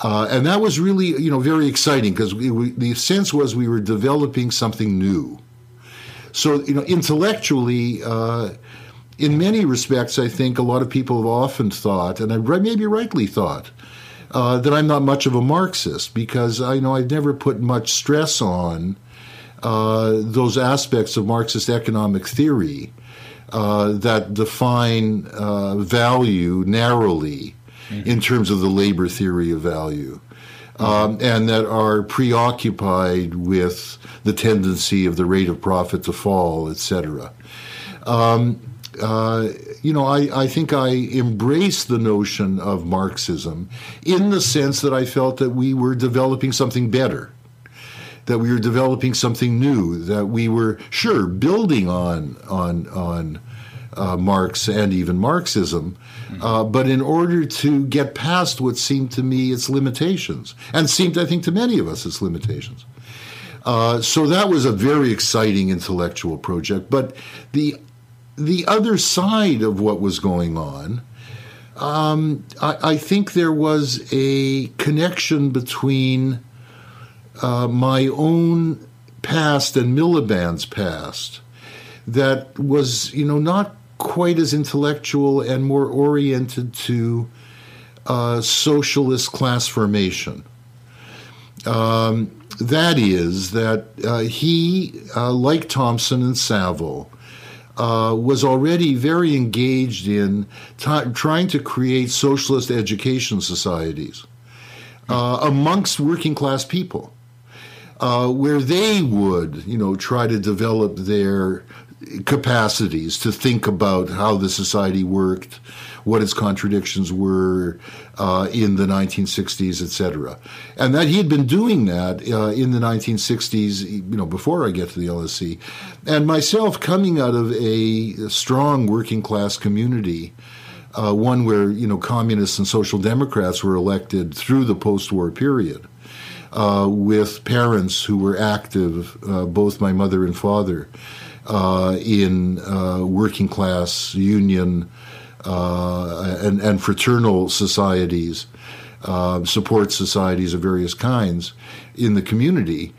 Speaker 3: Uh, and that was really, you know, very exciting because the sense was we were developing something new. So, you know, intellectually, uh, in many respects, I think a lot of people have often thought, and I maybe rightly thought, uh, that I'm not much of a Marxist because I know I've never put much stress on uh, those aspects of Marxist economic theory uh, that define uh, value narrowly mm-hmm. in terms of the labor theory of value. Um, and that are preoccupied with the tendency of the rate of profit to fall, etc. Um, uh, you know, I, I think I embraced the notion of Marxism in the sense that I felt that we were developing something better, that we were developing something new, that we were sure building on on on uh, Marx and even Marxism, uh, but in order to get past what seemed to me its limitations, and seemed, I think, to many of us its limitations. Uh, so that was a very exciting intellectual project. But the the other side of what was going on, um, I, I, think there was a connection between uh, my own past and Miliband's past that was, you know, not quite as intellectual and more oriented to uh, socialist class formation. Um, that is, that uh, he, uh, like Thompson and Saville, uh, was already very engaged in t- trying to create socialist education societies uh, amongst working class people, uh, where they would, you know, try to develop their capacities to think about how the society worked, what its contradictions were uh, in the 1960s, etc. And that he had been doing that uh, in the 1960s, you know, before I get to the LSE. And myself, coming out of a strong working class community, uh, one where you know communists and social democrats were elected through the post-war period, uh, with parents who were active, uh, both my mother and father, in working class union uh, and, and, fraternal societies, uh, support societies of various kinds in the community.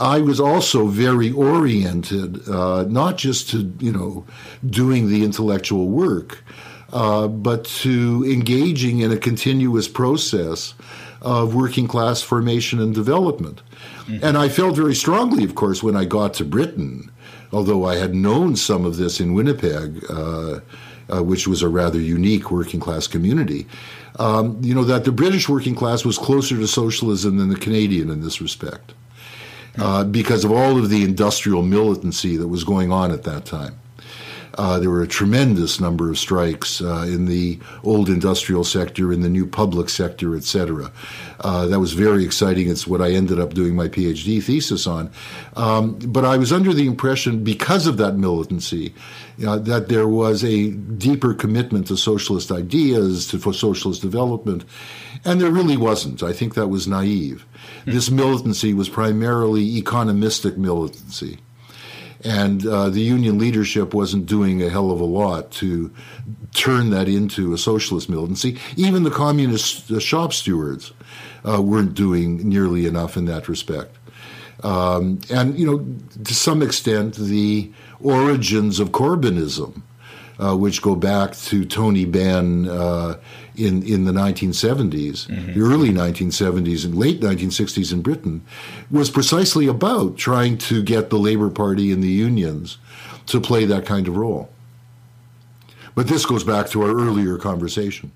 Speaker 3: I was also very oriented, uh, not just to you know doing the intellectual work, uh, but to engaging in a continuous process of working class formation and development. Mm-hmm. And I felt very strongly, of course, when I got to Britain, although I had known some of this in Winnipeg uh, uh, which was a rather unique working class community. Um, you know, that the British working class was closer to socialism than the Canadian in this respect uh, because of all of the industrial militancy that was going on at that time. Uh, there were a tremendous number of strikes uh, in the old industrial sector, in the new public sector, etc. Uh, that was very exciting. It's what I ended up doing my PhD thesis on. Um, but I was under the impression, because of that militancy, uh, that there was a deeper commitment to socialist ideas, to for socialist development, and there really wasn't. I think that was naive. Mm-hmm. This militancy was primarily economistic militancy. And uh, the union leadership wasn't doing a hell of a lot to turn that into a socialist militancy. Even the communist uh, shop stewards uh, weren't doing nearly enough in that respect. Um, and, you know, to some extent, the origins of Corbynism, uh, which go back to Tony Benn uh, in, in the 1970s, mm-hmm. the early 1970s and late 1960s in Britain, was precisely about trying to get the Labour Party and the unions to play that kind of role. But this goes back to our earlier conversation.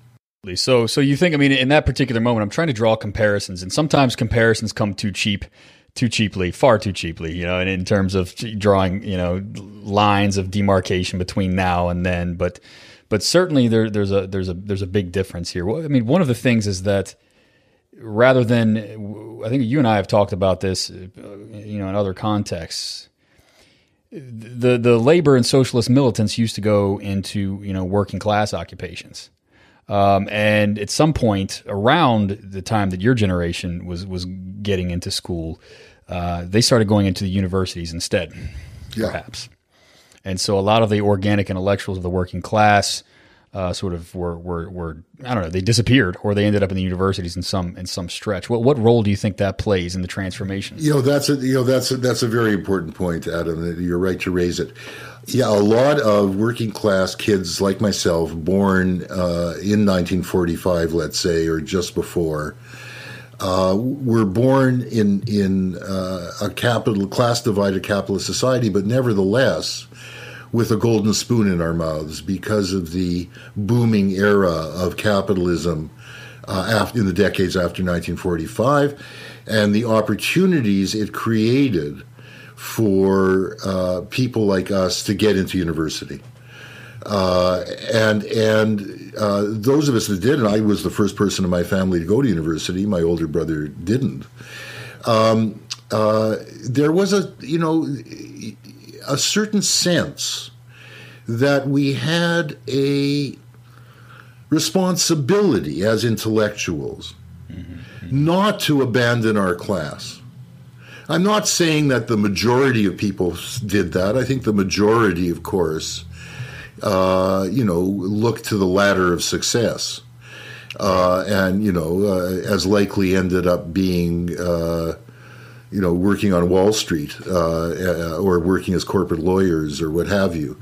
Speaker 1: So, so you think? I mean, in that particular moment, I'm trying to draw comparisons, and sometimes comparisons come too cheap, too cheaply, far too cheaply. You know, and in terms of drawing, you know, lines of demarcation between now and then. But, but certainly there, there's a there's a there's a big difference here. I mean, one of the things is that rather than, I think you and I have talked about this, uh, you know, in other contexts the the labor and socialist militants used to go into you know working class occupations. Um, and at some point around the time that your generation was was getting into school, uh, they started going into the universities instead, yeah. perhaps. And so a lot of the organic intellectuals of the working class uh, sort of were, were were I don't know they disappeared or they ended up in the universities in some in some stretch. What what role do you think that plays in the transformation?
Speaker 3: You know that's a you know that's a, that's a very important point, Adam. You're right to raise it. Yeah, a lot of working class kids like myself, born uh, in 1945, let's say, or just before, uh, were born in in uh, a capital class divided capitalist society, but nevertheless with a golden spoon in our mouths because of the booming era of capitalism uh, after, in the decades after 1945 and the opportunities it created for uh, people like us to get into university. Uh, and and uh, those of us that did, and I was the first person in my family to go to university. My older brother didn't. Um, uh, there was a you know a certain sense that we had a responsibility as intellectuals mm-hmm. not to abandon our class. I'm not saying that the majority of people did that. I think the majority, of course, uh, you know, looked to the ladder of success. Uh, and, you know, uh, as likely ended up being uh, you know, working on Wall Street uh, uh, or working as corporate lawyers or what have you.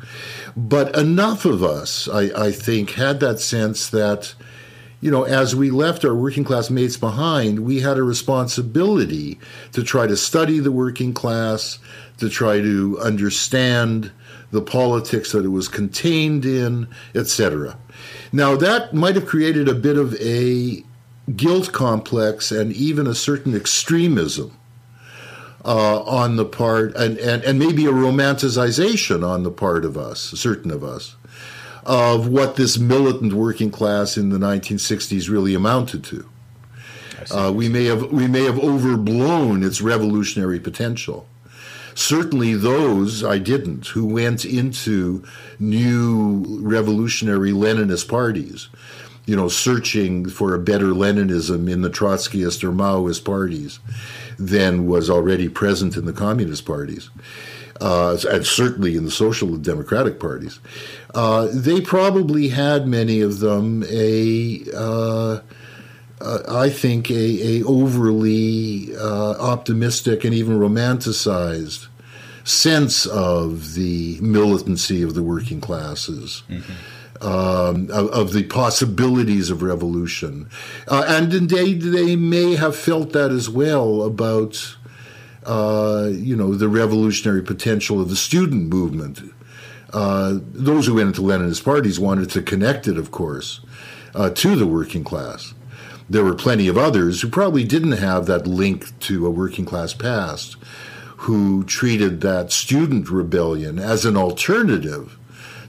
Speaker 3: But enough of us, I, I think, had that sense that, you know, as we left our working class mates behind, we had a responsibility to try to study the working class, to try to understand the politics that it was contained in, etc. Now, that might have created a bit of a guilt complex and even a certain extremism uh, on the part, and, and, and maybe a romanticization on the part of us, certain of us, of what this militant working class in the 1960s really amounted to. Uh, we may have we may have overblown its revolutionary potential. Certainly, those I didn't who went into new revolutionary Leninist parties, you know, searching for a better Leninism in the Trotskyist or Maoist parties, than was already present in the communist parties. Uh, and certainly in the social and democratic parties, uh, they probably had many of them a, uh, uh I think, a, a overly uh, optimistic and even romanticized sense of the militancy of the working classes. Mm-hmm um, of, of, the possibilities of revolution. Uh, and indeed, they may have felt that as well about, uh, you know, the revolutionary potential of the student movement. Uh, those who went into Leninist parties wanted to connect it, of course, uh, to the working class. There were plenty of others who probably didn't have that link to a working class past, who treated that student rebellion as an alternative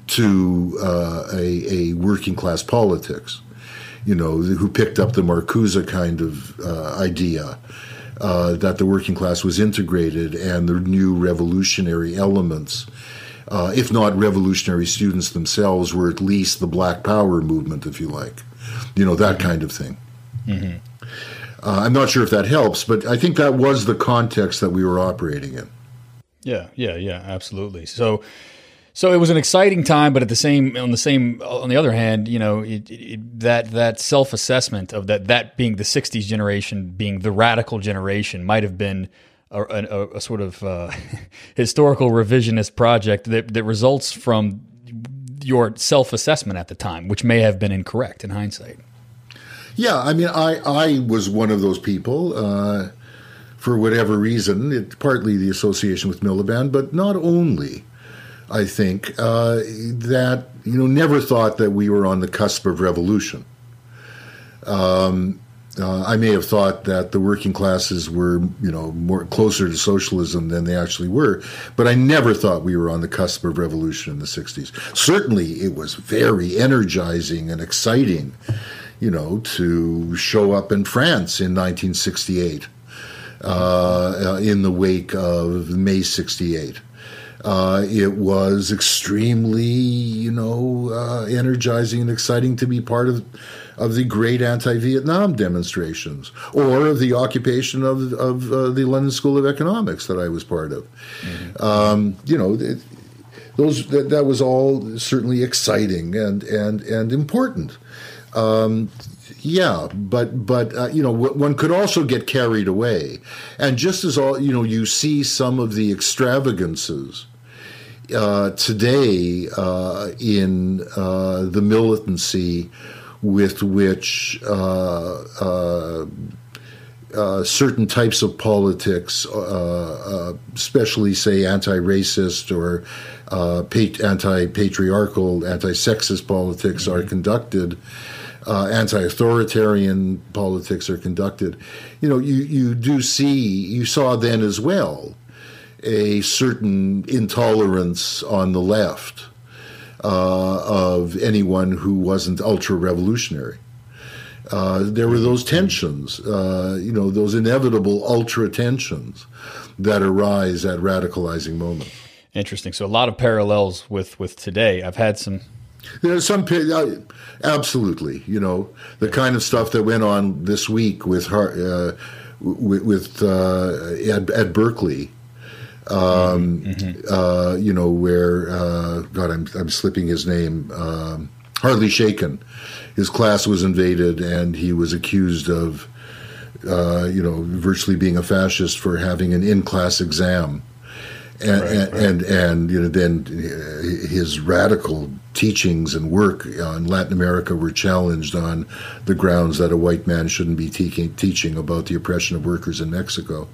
Speaker 3: to uh, a, a, working class politics, you know, who picked up the Marcuse kind of uh, idea uh, that the working class was integrated and the new revolutionary elements, uh, if not revolutionary students themselves, were at least the Black Power movement, if you like, you know, that kind of thing. Mm-hmm. Uh, I'm not sure if that helps, but I think that was the context that we were operating in.
Speaker 1: Yeah, yeah, yeah, absolutely. So, so it was an exciting time, but at the same on the same on the other hand, you know it, it, that that self assessment of that that being the '60s generation being the radical generation might have been a, a, a sort of uh, <laughs> historical revisionist project that, that results from your self assessment at the time, which may have been incorrect in hindsight.
Speaker 3: Yeah, I mean, I I was one of those people. Uh, for whatever reason, partly the association with Miliband, but not only. I think uh, that you know never thought that we were on the cusp of revolution. Um, uh, I may have thought that the working classes were, you know, more closer to socialism than they actually were, but I never thought we were on the cusp of revolution in the '60s. Certainly, it was very energizing and exciting, you know, to show up in France in 1968, uh, in the wake of May '68. Uh, it was extremely, you know, uh, energizing and exciting to be part of of the great anti-Vietnam demonstrations or of the occupation of of uh, the London School of Economics that I was part of. Mm-hmm. Um, you know, it, those that, that, was all certainly exciting and and and important. Um, yeah, but but uh, you know one could also get carried away, and just as all you know, you see some of the extravagances uh, today uh, in uh, the militancy with which uh, uh, uh, certain types of politics, especially say anti-racist or anti-patriarchal, anti-sexist politics, mm-hmm. are conducted. Uh, anti-authoritarian politics are conducted. You know, you you do see you saw then as well a certain intolerance on the left uh, of anyone who wasn't ultra revolutionary. Uh, there were those tensions, uh, you know, those inevitable ultra tensions that arise at radicalizing moments.
Speaker 1: Interesting. So a lot of parallels with with today. I've had some.
Speaker 3: There's some uh, absolutely, you know, the kind of stuff that went on this week with uh, with, with uh, at, at Berkeley um, mm-hmm. uh, you know, where uh, God, I'm I'm slipping his name. Um, Harley Shaiken. His class was invaded, and he was accused of, uh, you know, virtually being a fascist for having an in-class exam and, right, and, right. and, and you know then his radical teachings and work on Latin America were challenged on the grounds that a white man shouldn't be te- teaching about the oppression of workers in Mexico.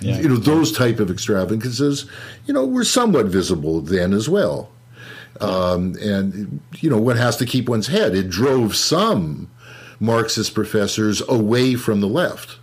Speaker 3: Yeah. You know those type of extravagances, you know, were somewhat visible then as well. Um, and you know what has to keep one's head. It drove some Marxist professors away from the left.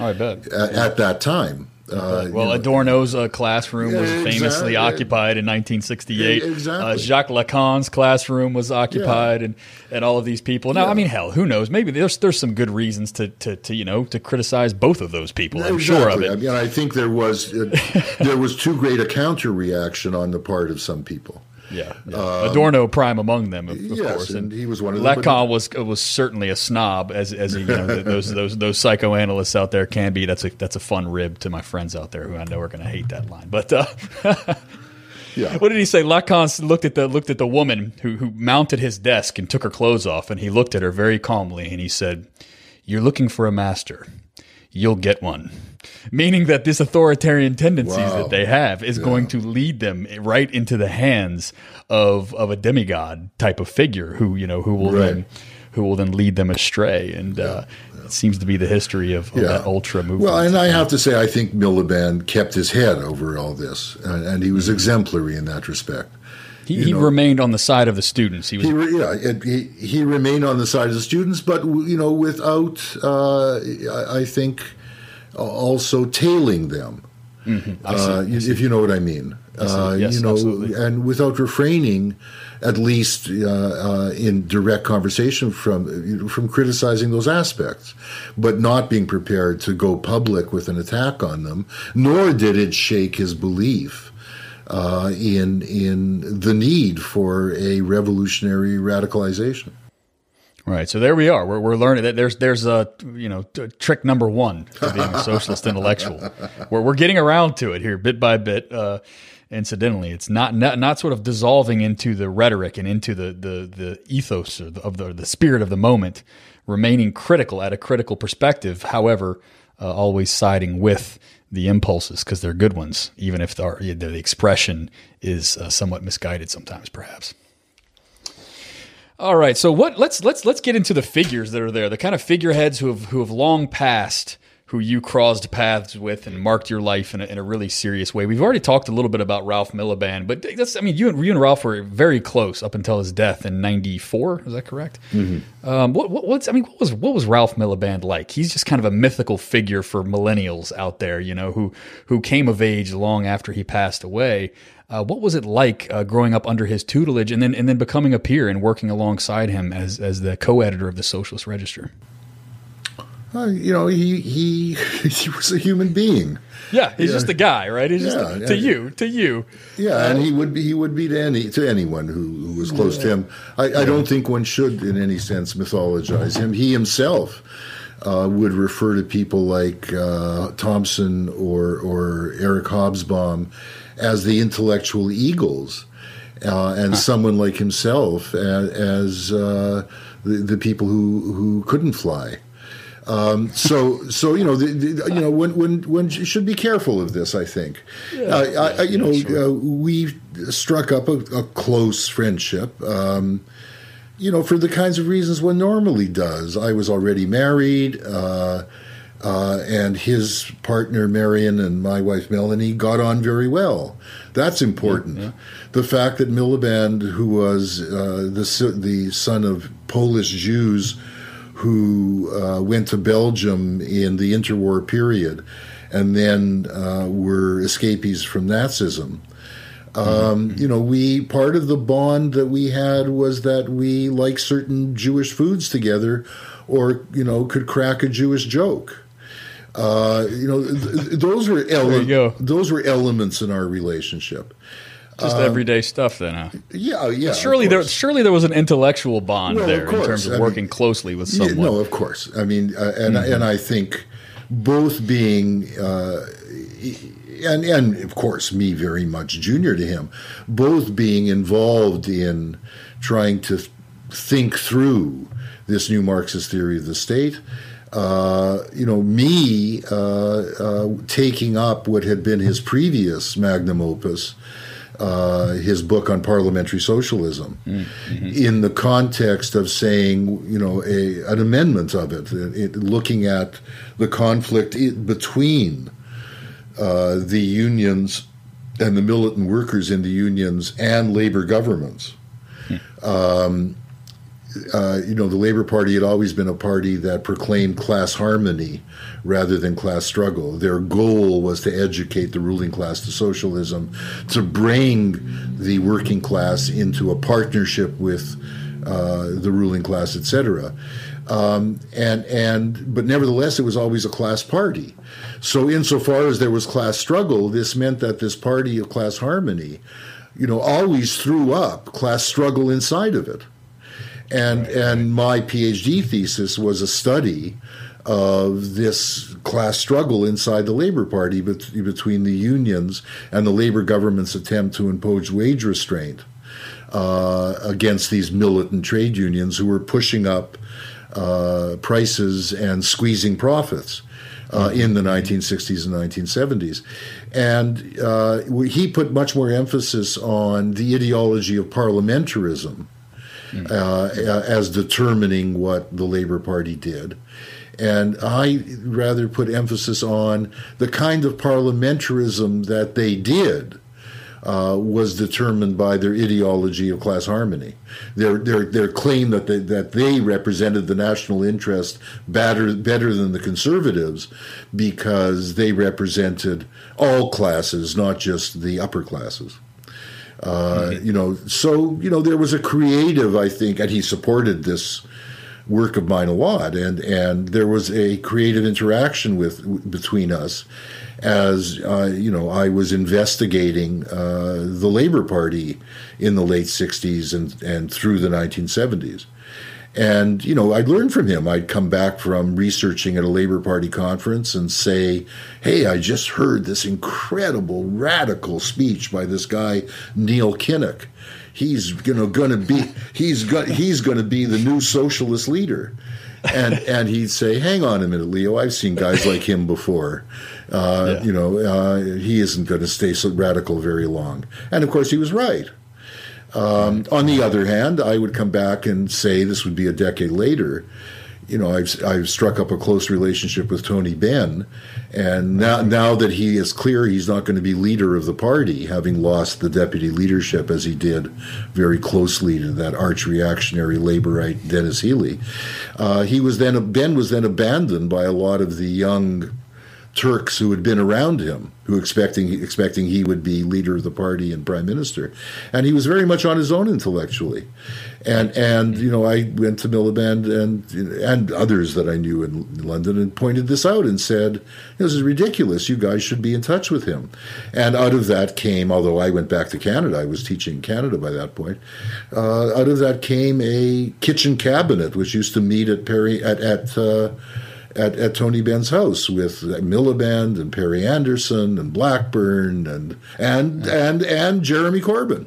Speaker 1: Oh, I bet
Speaker 3: yeah. at that time.
Speaker 1: Uh, well, you know, Adorno's uh, classroom was famously exactly. occupied in 1968. Exactly. Uh, Jacques Lacan's classroom was occupied, yeah. and, and all of these people. Now, yeah. I mean, hell, who knows? Maybe there's there's some good reasons to, to, to you know to criticize both of those people. I'm exactly. sure of it.
Speaker 3: I mean, I think there was uh, there was too great a counter reaction on the part of some people.
Speaker 1: Yeah, yeah. Um, Adorno prime among them, of, of
Speaker 3: yes,
Speaker 1: course,
Speaker 3: and, and, he was one of
Speaker 1: them. Lacan was was certainly a snob, as as you know those those those psychoanalysts out there can be. That's a that's a fun rib to my friends out there who I know are going to hate that line. But uh, <laughs> yeah, what did he say? Lacan looked at the looked at the woman who who mounted his desk and took her clothes off, and he looked at her very calmly, and he said, "You're looking for a master. You'll get one." meaning that this authoritarian tendencies wow. that they have is yeah. going to lead them right into the hands of of a demigod type of figure who you know who will right. then who will then lead them astray and yeah. uh, it seems to be the history of, of yeah. that ultra movement.
Speaker 3: Well, and I have to say, I think Miliband kept his head over all this, and, and he was mm-hmm. exemplary in that respect.
Speaker 1: He, he remained on the side of the students. He was,
Speaker 3: he, yeah, it, he, he remained on the side of the students, but you know, without, uh, I, I think, also tailing them. Mm-hmm. Uh, if you know what I mean.
Speaker 1: Uh, yes,
Speaker 3: you know,
Speaker 1: absolutely.
Speaker 3: and without refraining, at least uh, uh, in direct conversation from from criticizing those aspects, but not being prepared to go public with an attack on them. Nor did it shake his belief uh, in in the need for a revolutionary radicalization.
Speaker 1: Right. So there we are. We're, we're learning that there's there's a you know t- trick number one to being a <laughs> socialist intellectual. We're we're getting around to it here bit by bit. Uh, incidentally, it's not, not not sort of dissolving into the rhetoric and into the the the ethos of the, of the, the spirit of the moment. Remaining critical at a critical perspective, however, uh, always siding with the impulses because they're good ones, even if the, the expression is uh, somewhat misguided sometimes, perhaps. All right, so what? Let's let's let's get into the figures that are there, the kind of figureheads who have who have long passed who you crossed paths with and marked your life in a, in a really serious way. We've already talked a little bit about Ralph Miliband, but that's, I mean, you and, you and Ralph were very close up until his death in 94. Is that correct? Mm-hmm. Um, what, what, what's, I mean, what was, what was Ralph Miliband like? He's just kind of a mythical figure for millennials out there, you know, who, who came of age long after he passed away. Uh, what was it like uh, growing up under his tutelage and then and then becoming a peer and working alongside him as as the co-editor of the Socialist Register?
Speaker 3: Uh, you know, he he <laughs> he was a human being.
Speaker 1: Yeah, he's yeah. just a guy, right? He's yeah, just a, to you, to you.
Speaker 3: Yeah, uh, and he would be he would be to any to anyone who, who was close yeah. to him. I, I, don't think one should, in any sense, mythologize him. He himself uh, would refer to people like uh, Thompson or or Eric Hobsbawm as the intellectual eagles, uh, and huh. someone like himself as, as uh, the, the people who who couldn't fly. Um, so, so you know, the, the, you know, when when when you should be careful of this. I think, yeah, uh, I, you know, sure. uh, we struck up a, a close friendship. Um, you know, for the kinds of reasons one normally does. I was already married, uh, uh and his partner Marion and my wife Melanie got on very well. That's important. Yeah, yeah. The fact that Miliband, who was uh, the the son of Polish Jews who uh, went to Belgium in the interwar period and then uh, were escapees from Nazism. Um, mm-hmm. You know, we part of the bond that we had was that we liked certain Jewish foods together, or you know, could crack a Jewish joke. Uh, you know, th- those were ele- those were elements in our relationship.
Speaker 1: Just um, everyday stuff, then, huh?
Speaker 3: Yeah, yeah.
Speaker 1: Surely there, surely there was an intellectual bond well, there in terms of I working mean, closely with someone.
Speaker 3: Yeah, no, of course. I mean, uh, and mm-hmm. and I think both being. Uh, and and of course me very much junior to him, both being involved in trying to think through this new Marxist theory of the state. Uh, you know, me uh, uh, taking up what had been his previous magnum opus, uh, his book on parliamentary socialism mm-hmm. in the context of saying, you know, a, an amendment of it, it, looking at the conflict between uh, the unions and the militant workers in the unions and labor governments. Mm. Um, uh, you know, the Labor Party had always been a party that proclaimed class harmony rather than class struggle. Their goal was to educate the ruling class to socialism, to bring the working class into a partnership with uh, the ruling class, etc. Um, and and but nevertheless, it was always a class party. So insofar as there was class struggle, this meant that this party of class harmony, you know, always threw up class struggle inside of it. And and my PhD thesis was a study of this class struggle inside the Labor Party bet- between the unions and the Labor government's attempt to impose wage restraint uh, against these militant trade unions who were pushing up uh, prices and squeezing profits. Uh, in the 1960s and 1970s. And uh, he put much more emphasis on the ideology of parliamentarism uh, as determining what the Labor Party did. And I rather put emphasis on the kind of parliamentarism that they did. Uh, was determined by their ideology of class harmony, their their their claim that they, that they represented the national interest better better than the conservatives, because they represented all classes, not just the upper classes. Uh. <laughs> You know, so you know there was a creative, I think, and he supported this work of mine a lot, and and there was a creative interaction with between us as uh, you know I was investigating uh, the Labor Party in the late '60s and and through the 1970s. And, you know, I'd learn from him. I'd come back from researching at a Labor Party conference and say, hey, I just heard this incredible radical speech by this guy, Neil Kinnock. He's you know going to be <laughs> he's go, he's going to be the new socialist leader, and <laughs> and he'd say, "Hang on a minute, Leo. I've seen guys like him before. Uh, yeah. You know, uh, he isn't going to stay so radical very long." And of course, he was right. Um, on the other hand, I would come back and say this would be a decade later you know, I've I've struck up a close relationship with Tony Benn, and now now that he is clear he's not going to be leader of the party, having lost the deputy leadership as he did very closely to that arch reactionary laborite Denis Healey, uh, he was then Benn was then abandoned by a lot of the young Turks who had been around him, who expecting expecting he would be leader of the party and prime minister, and he was very much on his own intellectually, and and you know I went to Miliband and and others that I knew in London and pointed this out and said this is ridiculous. You guys should be in touch with him, and out of that came, although I went back to Canada, I was teaching in Canada by that point. Uh, out of that came a kitchen cabinet which used to meet at Perry at at. Uh, at, at Tony Benn's house with Miliband and Perry Anderson and Blackburn and and and and Jeremy Corbyn,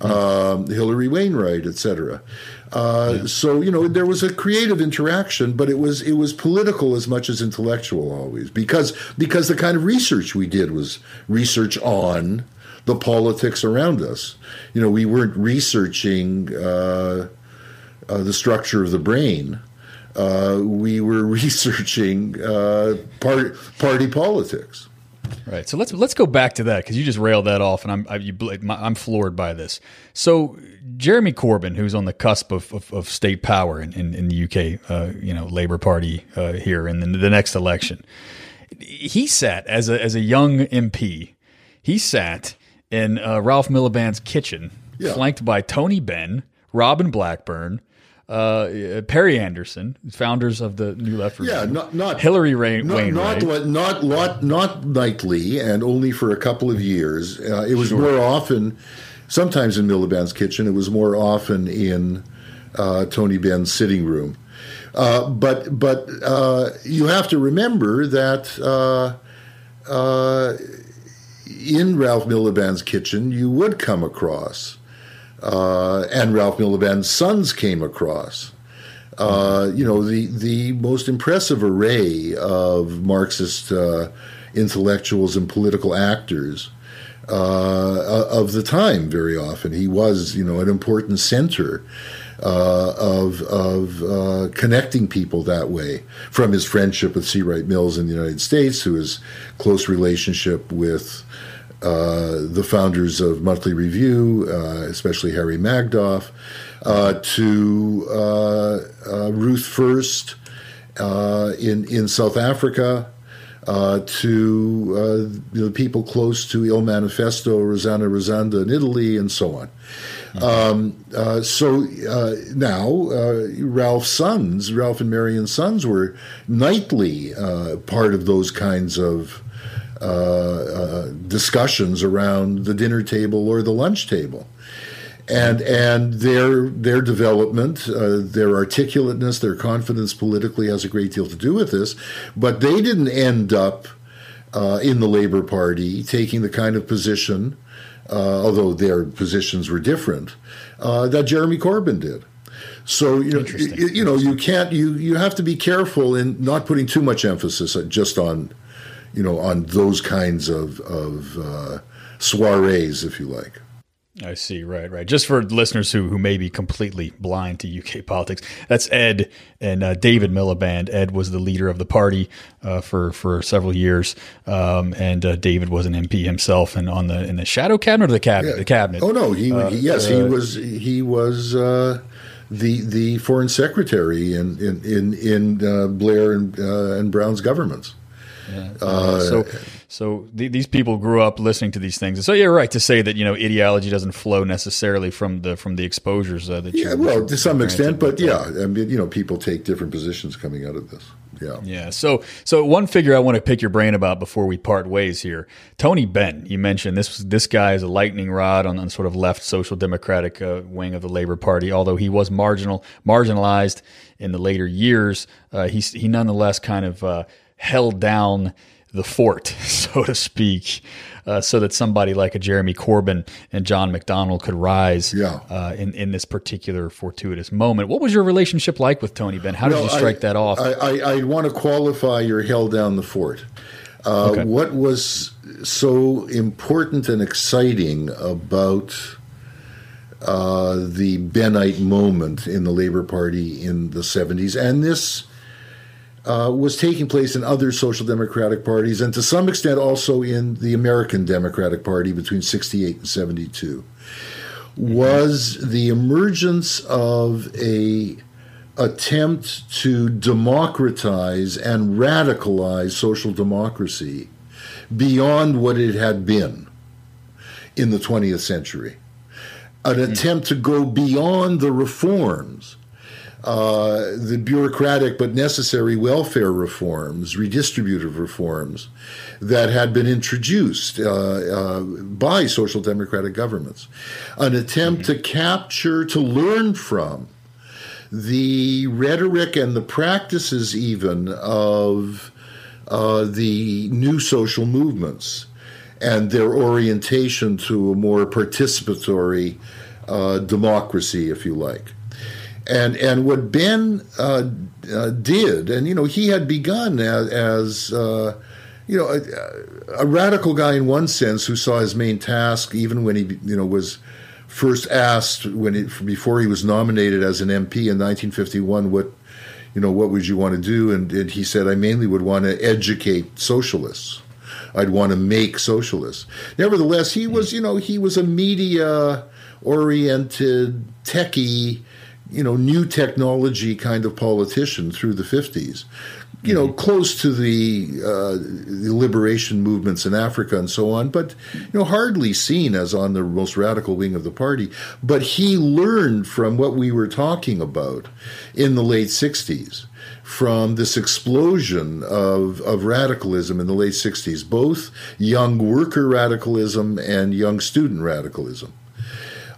Speaker 3: um, Hilary Wainwright, etc. Uh, yeah. So you know there was a creative interaction, but it was it was political as much as intellectual always because because the kind of research we did was research on the politics around us. You know, we weren't researching uh, uh, the structure of the brain uh, we were <laughs> researching uh, part, party politics.
Speaker 1: Right. So let's let's go back to that because you just railed that off, and I'm I, you, I'm floored by this. So Jeremy Corbyn, who's on the cusp of, of, of state power in, in, in the UK, uh, you know, Labour Party uh, here in the, the next election, he sat as a as a young MP. He sat in uh, Ralph Miliband's kitchen, yeah. flanked by Tony Benn, Robin Blackburn, uh, Perry Anderson, founders of the New Left.
Speaker 3: Yeah, not, not
Speaker 1: Hilary Rain, not,
Speaker 3: Wainwright. Not, not, not, not nightly and only for a couple of years. Uh, it was sure. more often, sometimes in Miliband's kitchen, it was more often in uh, Tony Benn's sitting room. Uh, but but uh, you have to remember that uh, in Ralph Miliband's kitchen, you would come across uh, and Ralph Miliband's sons came across. Uh, you know, the, the most impressive array of Marxist uh, intellectuals and political actors uh, of the time very often. He was, you know, an important center uh, of, of uh, connecting people that way from his friendship with C. Wright Mills in the United States to his close relationship with the founders of Monthly Review, uh, especially Harry Magdoff, uh, to Ruth First in in South Africa. Uh, to uh, you know, people close to Il Manifesto, Rossana Rossanda in Italy, and so on. Um, uh, so now, Ralph's sons, Ralph and Marion's sons, were nightly part of those kinds of uh, uh, discussions around the dinner table or the lunch table. And and their their development, uh, their articulateness, their confidence politically has a great deal to do with this. But they didn't end up uh, in the Labour Party taking the kind of position, uh, although their positions were different, uh, that Jeremy Corbyn did. So you know, you, you, know, you can't you you have to be careful in not putting too much emphasis just on you know, on those kinds of, of uh, soirees, if you like.
Speaker 1: I see. Right, right. Just for listeners who, who may be completely blind to UK <laughs> politics, that's Ed and uh, David Miliband. Ed was the leader of the party uh, for for several years, um, and uh, David was an MP himself, and on the in the shadow cabinet or the cabinet. Yeah. The cabinet.
Speaker 3: Oh no, he, uh, yes, he uh, was he was uh, the the foreign secretary in in in, in Blair and and Brown's governments.
Speaker 1: Yeah. Uh, so, so th- these people grew up listening to these things. and So you're right to say that you know ideology doesn't flow necessarily from the from the exposures uh, that.
Speaker 3: Yeah, well, to some extent, but yeah, I mean, you know, people take different positions coming out of this. Yeah.
Speaker 1: Yeah. So, so one figure I want to pick your brain about before we part ways here, Tony Benn. You mentioned this. This guy is a lightning rod on, on sort of left social democratic uh, wing of the Labor Party. Although he was marginal, marginalized in the later years, uh, he he nonetheless kind of uh, held down the fort, <laughs> so to speak, uh, so that somebody like a Jeremy Corbyn and John McDonnell could rise
Speaker 3: yeah.
Speaker 1: uh, in, in this particular fortuitous moment. What was your relationship like with Tony Benn? How did you strike
Speaker 3: I,
Speaker 1: that off?
Speaker 3: I, I, I, want to qualify your held down the fort. Uh, okay. What was so important and exciting about uh, the Bennite moment in the Labour Party in the 70s and this uh, was taking place in other social democratic parties and to some extent also in the American Democratic Party between 68 and 72 was the emergence of a attempt to democratize and radicalize social democracy beyond what it had been in the 20th century. An mm. attempt to go beyond the reforms uh, the bureaucratic but necessary welfare reforms, redistributive reforms that had been introduced uh, uh, by social democratic governments. An attempt mm-hmm. to capture, to learn from the rhetoric and the practices, even of uh, the new social movements and their orientation to a more participatory uh, democracy, if you like. And and what Benn uh, uh, did, and you know, he had begun as, as uh, you know a, a, radical guy in one sense who saw his main task, even when he you know was first asked when he, before he was nominated as an MP in 1951, what you know what would you want to do, and, and he said, I mainly would want to educate socialists. I'd want to make socialists. Nevertheless, he was you know he was a media oriented techie you know, new technology kind of politician through the 50s. You know, mm-hmm. close to the, uh, the liberation movements in Africa and so on, but you know, hardly seen as on the most radical wing of the party. But he learned from what we were talking about in the late '60s, from this explosion of, of radicalism in the late 60s, both young worker radicalism and young student radicalism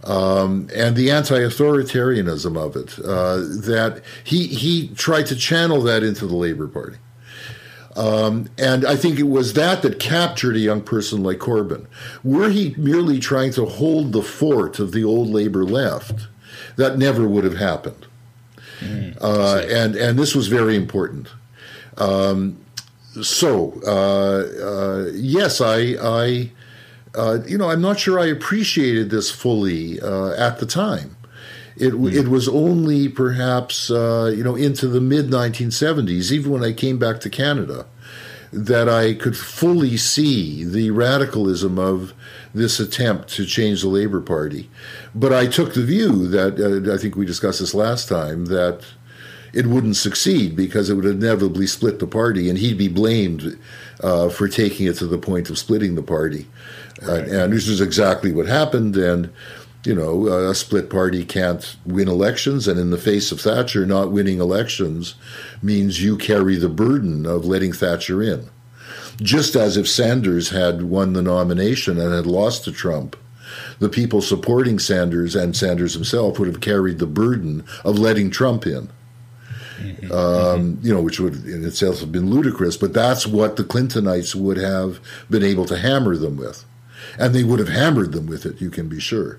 Speaker 3: um, and the anti-authoritarianism of it. Uh, that he he tried to channel that into the Labour Party. Um, and I think it was that that captured a young person like Corbyn. Were he merely trying to hold the fort of the old Labour left, that never would have happened. Mm, uh, and and this was very important. Um, so uh, uh yes, I I uh, you know, I'm not sure I appreciated this fully uh, at the time. It, mm. it was only perhaps, uh, you know, into the mid 1970s, even when I came back to Canada, that I could fully see the radicalism of this attempt to change the Labour Party. But I took the view that, uh, I think we discussed this last time, that it wouldn't succeed because it would inevitably split the party and he'd be blamed uh, for taking it to the point of splitting the party. Right. And, and, this is exactly what happened. And, you know, a split party can't win elections. And in the face of Thatcher, not winning elections means you carry the burden of letting Thatcher in. Just as if Sanders had won the nomination and had lost to Trump, the people supporting Sanders and Sanders himself would have carried the burden of letting Trump in. Mm-hmm. Um, you know, which would in itself have been ludicrous, but that's what the Clintonites would have been able to hammer them with and they would have hammered them with it. You can be sure.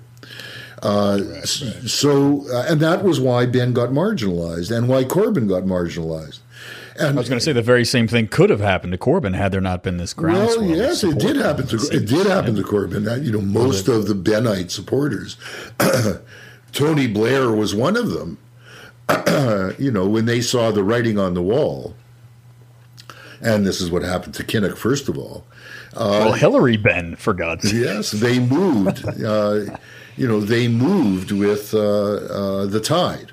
Speaker 3: Uh, right, right. So, uh, and that was why Benn got marginalized, and why Corbyn got marginalized.
Speaker 1: And, I was going to say the very same thing could have happened to Corbyn had there not been this groundswell.
Speaker 3: Well, yes, it did happen to it did happen to Corbyn. That, you know, most of the Bennite supporters, <coughs> Tony Blair was one of them. <clears throat> you know, when they saw the writing on the wall, and this is what happened to Kinnock first of all.
Speaker 1: Uh, well, Hilary Benn, for God's
Speaker 3: sake. Yes, they moved. <laughs> Uh, you know, they moved with uh, uh the tide.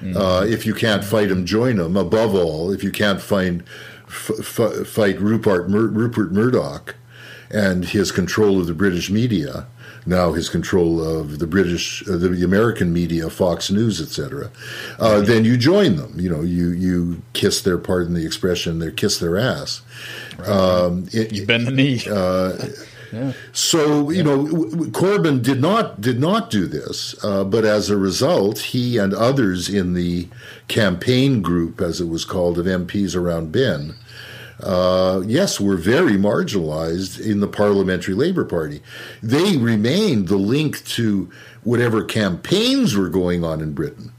Speaker 3: Mm-hmm. if you can't fight them, join them. Above all, if you can't find f- f- fight Rupert Mur- Rupert Murdoch and his control of the British media, now his control of the British, uh, the American media, Fox News, etc., uh, then you join them. You know, you you kiss their, pardon the expression, they kiss their ass.
Speaker 1: Right. Um, it, you bend the knee. Uh, <laughs>
Speaker 3: yeah. So you know, Corbyn did not did not do this, uh, but as a result, he and others in the campaign group, as it was called, of MPs around Benn, uh, yes, were very marginalized in the Parliamentary Labour Party. They remained the link to whatever campaigns were going on in Britain.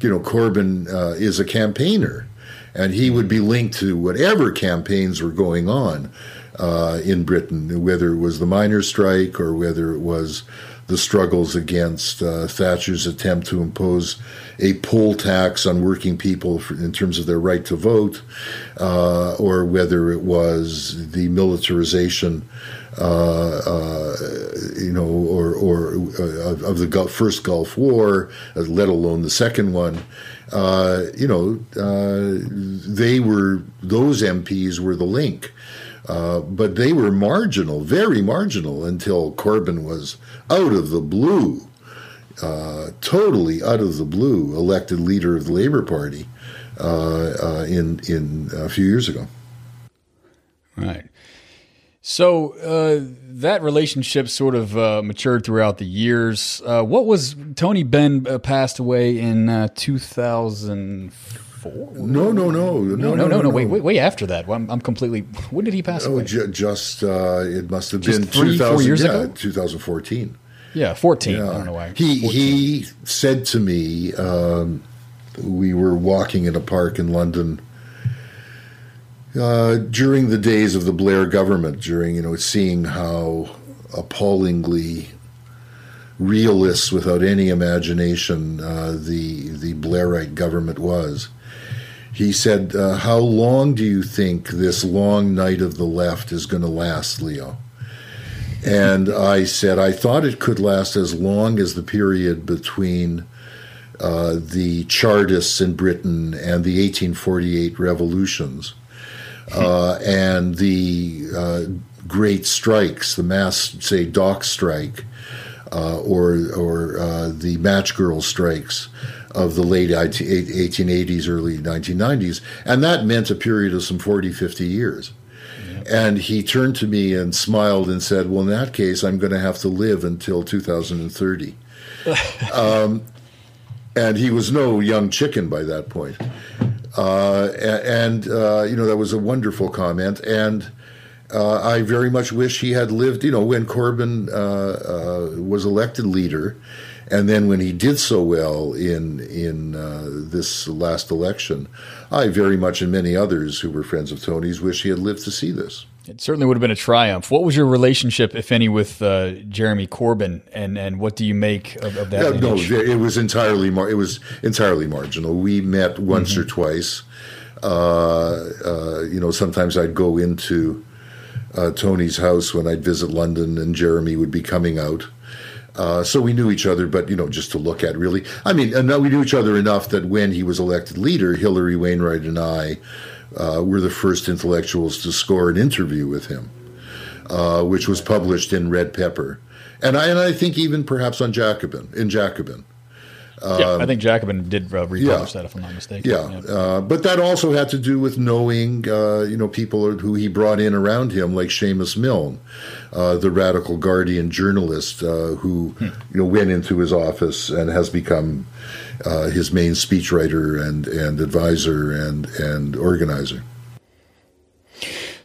Speaker 3: You know, Corbyn uh, is a campaigner, and he would be linked to whatever campaigns were going on uh, in Britain, whether it was the miners' strike or whether it was the struggles against uh, Thatcher's attempt to impose a poll tax on working people for, in terms of their right to vote, uh, or whether it was the militarization, uh, uh you know, or, or uh, of the first Gulf War, uh, let alone the second one. you know, they were those MPs were the link. Uh, but they were marginal, very marginal, until Corbyn was out of the blue, uh, totally out of the blue, elected leader of the Labour Party uh, uh in in a few years ago.
Speaker 1: Right. So uh, that relationship sort of matured throughout the years. what was Tony Benn passed away in 2000? Four?
Speaker 3: No, no, no, no,
Speaker 1: no, no, no, no. Wait, wait, way after that. I'm, I'm completely. When did he pass oh, away?
Speaker 3: Ju- just uh, it must have
Speaker 1: just
Speaker 3: been
Speaker 1: three, four years
Speaker 3: yeah,
Speaker 1: ago,
Speaker 3: 2014.
Speaker 1: Yeah, 14. Yeah. I don't know why.
Speaker 3: He 14. he said to me, um, we were walking in a park in London. Uh, during the days of the Blair government, during you know seeing how appallingly realist, without any imagination, uh, the the Blairite government was, he said, uh, How long do you think this long night of the left is going to last, Leo? And I said, I thought it could last as long as the period between uh, the Chartists in Britain and the 1848 revolutions uh, and the uh, great strikes, the mass, say, dock strike uh, or, or uh, the match girl strikes of the late 1880s, early 1990s. And that meant a period of some 40, 50 years. And he turned to me and smiled and said, Well, in that case, I'm going to have to live until 2030. <laughs> um, and he was no young chicken by that point. Uh, and, uh, you know, that was a wonderful comment. And uh, I very much wish he had lived, you know, when Corbyn uh, uh, was elected leader and then when he did so well in in uh, this last election, I very much and many others who were friends of Tony's wish he had lived to see this.
Speaker 1: It certainly would have been a triumph. What was your relationship, if any, with uh, Jeremy Corbyn, and, and what do you make of, of that?
Speaker 3: Yeah, no, it was entirely mar- it was entirely marginal. We met once mm-hmm. or twice. Uh, uh, you know, sometimes I'd go into uh, Tony's house when I'd visit London, and Jeremy would be coming out. Uh, so we knew each other, but you know, just to look at really. I mean, we knew each other enough that when he was elected leader, Hilary Wainwright and I uh, were the first intellectuals to score an interview with him, uh, which was published in Red Pepper, and I and I think even perhaps on Jacobin in Jacobin.
Speaker 1: Um, yeah, I think Jacobin did uh, republish yeah, that, if I'm not mistaken.
Speaker 3: Yeah, yeah. Uh, but that also had to do with knowing, uh, you know, people who he brought in around him, like Seumas Milne, uh, the radical Guardian journalist uh, who, hmm. you know, went into his office and has become uh, his main speechwriter and and advisor and and organizer.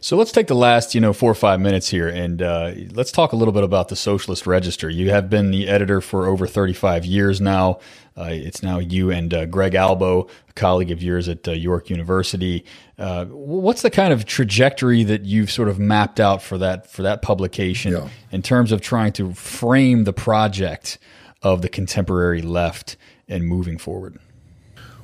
Speaker 1: So let's take the last, you know, four or five minutes here, and uh, let's talk a little bit about the Socialist Register. You have been the editor for over 35 years now. Uh, it's now you and uh, Greg Albo, a colleague of yours at uh, York University. Uh, what's the kind of trajectory that you've sort of mapped out for that for that publication yeah. in terms of trying to frame the project of the contemporary left and moving forward?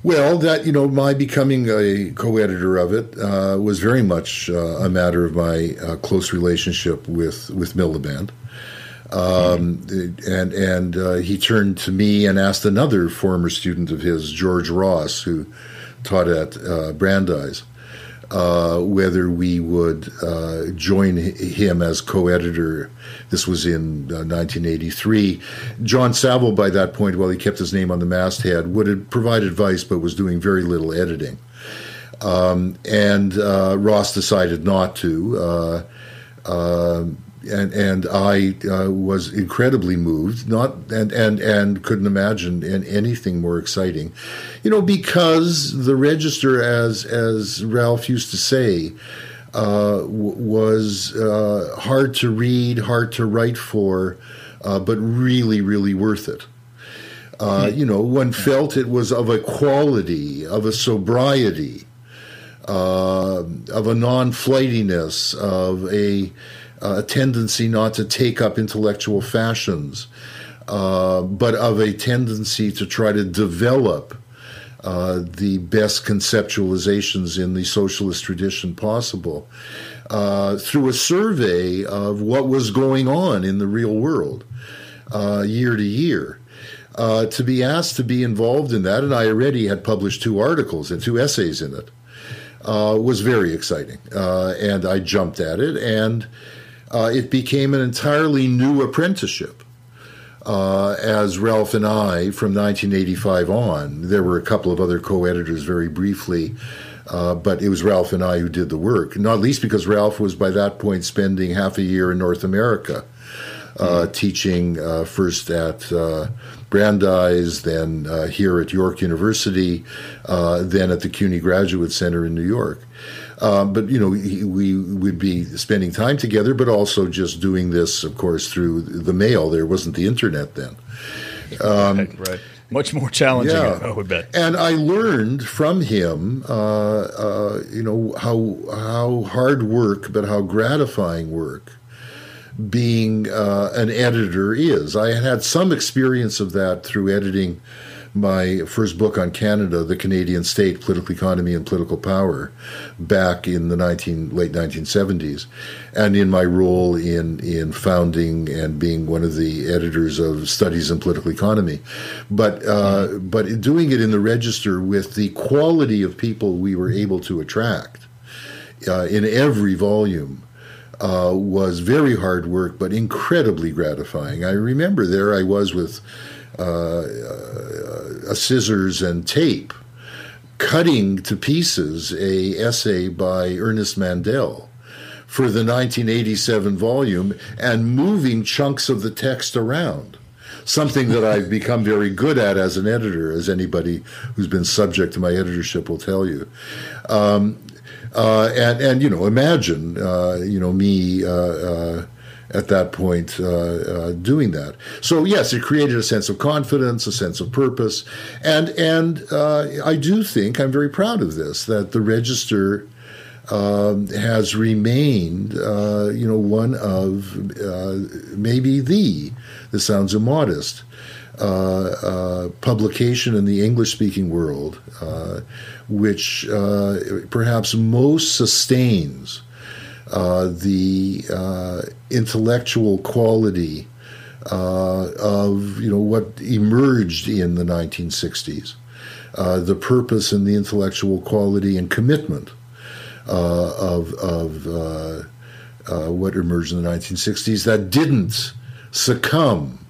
Speaker 3: Well, that you know, my becoming a co-editor of it uh, was very much uh, a matter of my uh, close relationship with with Miliband, um, mm-hmm. and and uh, he turned to me and asked another former student of his, George Ross, who taught at uh, Brandeis, uh, whether we would uh, join him as co-editor. This was in uh, 1983. John Saville, by that point, while he kept his name on the masthead, would provide advice but was doing very little editing. Um, and uh, Ross decided not to. And and I uh, was incredibly moved, not and and and couldn't imagine anything more exciting, you know, because the register, as as Ralph used to say, uh, w- was uh, hard to read, hard to write for, uh, but really, really worth it. Uh, hmm. You know, one felt it was of a quality, of a sobriety, uh, of a non flightiness, of a, a, tendency not to take up intellectual fashions, uh, but of a tendency to try to develop uh, the best conceptualizations in the socialist tradition possible uh, through a survey of what was going on in the real world uh, year to year. Uh, to be asked to be involved in that, and I already had published two articles and two essays in it, uh, was very exciting. and I jumped at it, and it became an entirely new apprenticeship uh, as Ralph and I from 1985 on. There were a couple of other co editors very briefly. Uh, but it was Ralph and I who did the work, not least because Ralph was by that point spending half a year in North America, uh, mm. teaching uh, first at uh, Brandeis, then uh, here at York University, uh, then at the CUNY Graduate Center in New York. Um, but you know, we would be spending time together, but also just doing this, of course, through the mail. There wasn't the internet then.
Speaker 1: Um, right, right. Much more challenging, yeah. I would bet.
Speaker 3: And I learned from him, uh, uh, you know, how how hard work, but how gratifying work being uh, an editor is. I had had some experience of that through editing my first book on Canada, The Canadian State, Political Economy and Political Power, back in the 19, late 1970s, and in my role in, in founding and being one of the editors of Studies in Political Economy. But, uh, but doing it in the register with the quality of people we were able to attract uh, in every volume. Uh, was very hard work, but incredibly gratifying. I remember there I was with uh, uh, scissors and tape, cutting to pieces a essay by Ernest Mandel for the 1987 volume and moving chunks of the text around. Something that I've become very good at as an editor, as anybody who's been subject to my editorship will tell you. Um, uh, and and you know, imagine uh, you know me uh, uh at that point uh, uh, doing that. So yes, it created a sense of confidence, a sense of purpose, and and uh, I do think I'm very proud of this that the register. Um, has remained, uh, you know, one of uh, maybe the. This sounds immodest. Uh, publication in the English-speaking world, which perhaps most sustains uh, the uh, intellectual quality uh, of you know what emerged in the 1960s, uh, the purpose and the intellectual quality and commitment of of what emerged in the 1960s that didn't succumb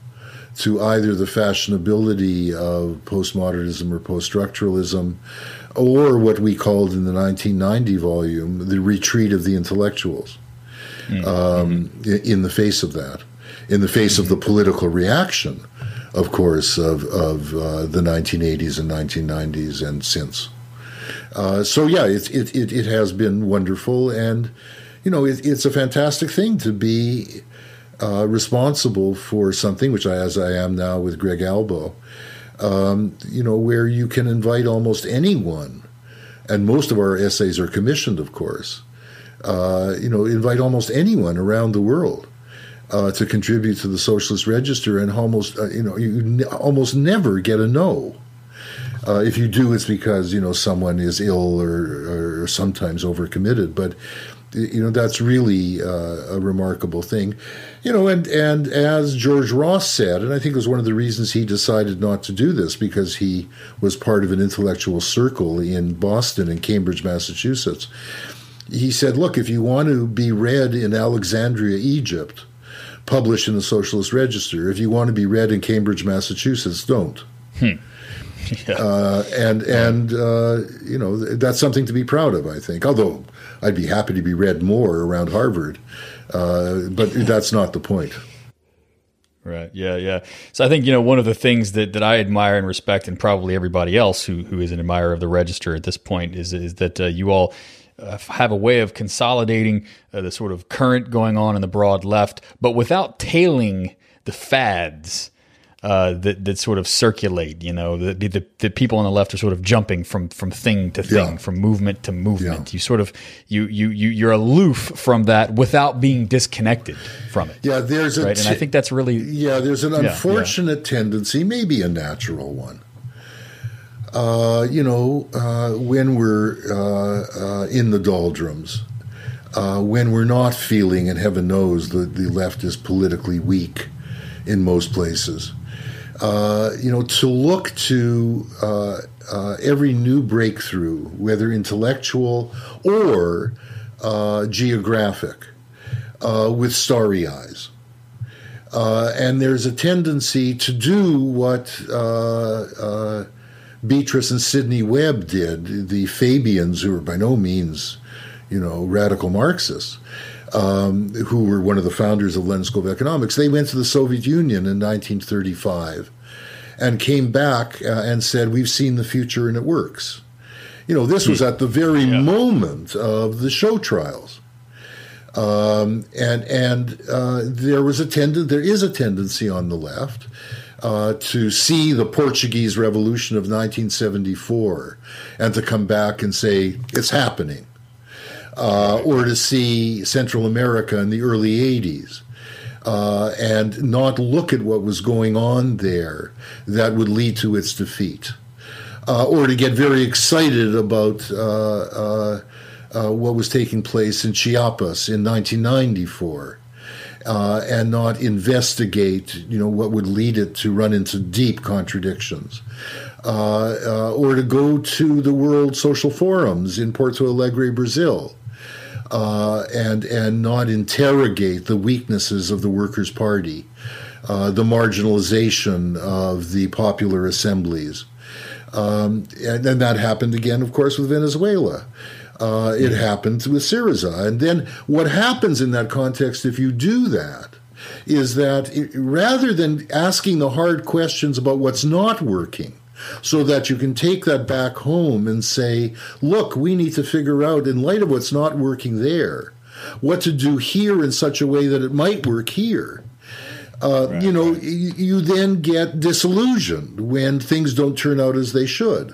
Speaker 3: to either the fashionability of postmodernism or poststructuralism or what we called in the 1990 volume the retreat of the intellectuals mm-hmm. um, in the face of that, in the face mm-hmm. of the political reaction, of course, of, of uh, the 1980s and 1990s and since. Uh, so, yeah, it, it, it, it, has been wonderful. And, you know, it, it's a fantastic thing to be uh, responsible for something, which I, as I am now with Greg Albo, um, you know, where you can invite almost anyone, and most of our essays are commissioned, of course. Uh, you know, invite almost anyone around the world uh, to contribute to the Socialist Register, and almost, uh, you know, you n- almost never get a no. Uh, if you do, it's because you know someone is ill or, or sometimes overcommitted. But you know that's really uh, a remarkable thing you know and and as george ross said and i think it was one of the reasons he decided not to do this because he was part of an intellectual circle in boston and cambridge massachusetts he said look if you want to be read in alexandria egypt publish in the socialist register if you want to be read in cambridge massachusetts don't hmm. <laughs> yeah. uh, and and uh, you know that's something to be proud of i think although I'd be happy to be read more around Harvard, uh, but that's not the point.
Speaker 1: Right. Yeah. Yeah. So I think you know one of the things that, that I admire and respect, and probably everybody else who who is an admirer of the Register at this point, is is that uh, you all uh, have a way of consolidating uh, the sort of current going on in the broad left, but without tailing the fads uh, that that sort of circulate. You know, the, the, the people on the left are sort of jumping from from thing to thing, yeah. from movement to movement. Yeah. You sort of you you you you're aloof from that without being disconnected from it.
Speaker 3: Yeah, there's
Speaker 1: a right? and I think that's really
Speaker 3: yeah. There's an unfortunate yeah, tendency, maybe a natural one. Uh, you know, uh, when we're uh, uh in the doldrums, uh, when we're not feeling, and heaven knows the, the left is politically weak in most places, uh, you know, to look to uh, uh, every new breakthrough, whether intellectual or uh, geographic, uh, with starry eyes. and there's a tendency to do what Beatrice and Sidney Webb did, the Fabians, who were by no means, you know, radical Marxists um, who were one of the founders of London School of Economics, they went to the Soviet Union in 1935 and came back uh, and said, We've seen the future and it works. You know, this was at the very yeah. moment of the show trials. Um, and and uh, there was a tend- there is a tendency on the left uh, to see the Portuguese Revolution of 1974 and to come back and say it's happening uh, or to see Central America in the early 80s. Uh, and not look at what was going on there that would lead to its defeat. Uh, or to get very excited about uh, uh, uh, what was taking place in Chiapas in 1994. and not investigate, you know, what would lead it to run into deep contradictions, or to go to the World Social Forums in Porto Alegre, Brazil, uh, and and not interrogate the weaknesses of the Workers' Party, uh, the marginalization of the popular assemblies, um, and then that happened again, of course, with Venezuela. Uh, it happened with Syriza, and then what happens in that context if you do that is that it, rather than asking the hard questions about what's not working so that you can take that back home and say, look, we need to figure out, in light of what's not working there, what to do here in such a way that it might work here. Uh, right, you know, you, you then get disillusioned when things don't turn out as they should.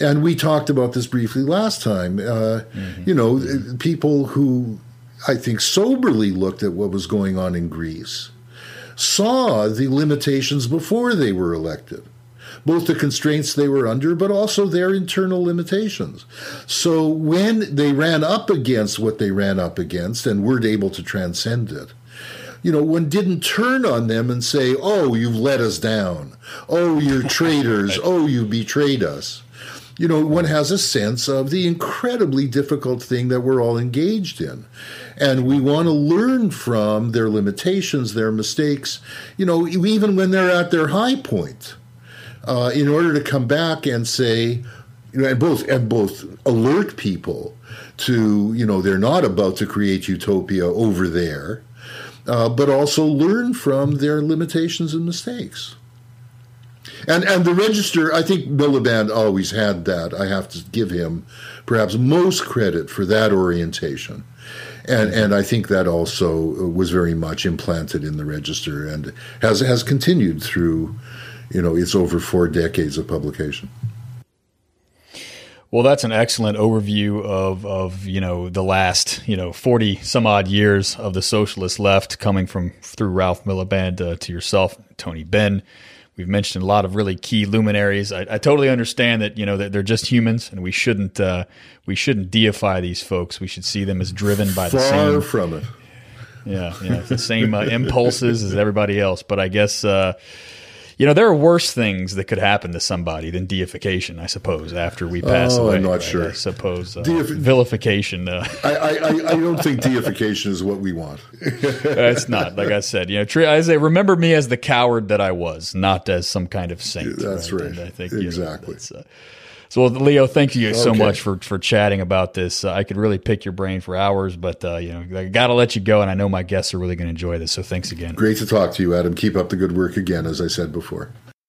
Speaker 3: And we talked about this briefly last time. Uh, mm-hmm. You know, people who I think soberly looked at what was going on in Greece saw the limitations before they were elected both the constraints they were under, but also their internal limitations. So when they ran up against what they ran up against and weren't able to transcend it, you know, one didn't turn on them and say, oh, you've let us down. Oh, you're <laughs> traitors. Oh, you betrayed us. You know, one has a sense of the incredibly difficult thing that we're all engaged in. And we want to learn from their limitations, their mistakes, you know, even when they're at their high point uh, in order to come back and say, you know, and both and both alert people to you know they're not about to create utopia over there, uh, but also learn from their limitations and mistakes. And and the register, I think Miliband always had that. I have to give him perhaps most credit for that orientation. And, and I think that also was very much implanted in the register and has has continued through you know, it's over four decades of publication.
Speaker 1: Well, that's an excellent overview of, of you know the last you know forty some odd years of the socialist left, coming from through Ralph Miliband uh, to yourself, Tony Benn. We've mentioned a lot of really key luminaries. I, I totally understand that you know that they're just humans, and we shouldn't uh, we shouldn't deify these folks. We should see them as driven by
Speaker 3: Far
Speaker 1: the same
Speaker 3: from it.
Speaker 1: Yeah, yeah, the same uh, impulses as everybody else. But I guess uh, you know, there are worse things that could happen to somebody than deification, I suppose, after we pass
Speaker 3: oh,
Speaker 1: away.
Speaker 3: I'm not
Speaker 1: right?
Speaker 3: sure.
Speaker 1: I suppose uh, Deif- vilification. Uh,
Speaker 3: I, I, I, don't think deification is what we want. <laughs>
Speaker 1: it's not. Like I said, you know, I say, remember me as the coward that I was, not as some kind of saint.
Speaker 3: That's right. right. I think exactly.
Speaker 1: You know, uh, so, well, Leo, thank you so okay. much for for chatting about this. Uh, I could really pick your brain for hours, but uh, you know, I got to let you go, and I know my guests are really going to enjoy this. So, thanks again.
Speaker 3: Great to talk to you, Adam. Keep up the good work again, as I said before.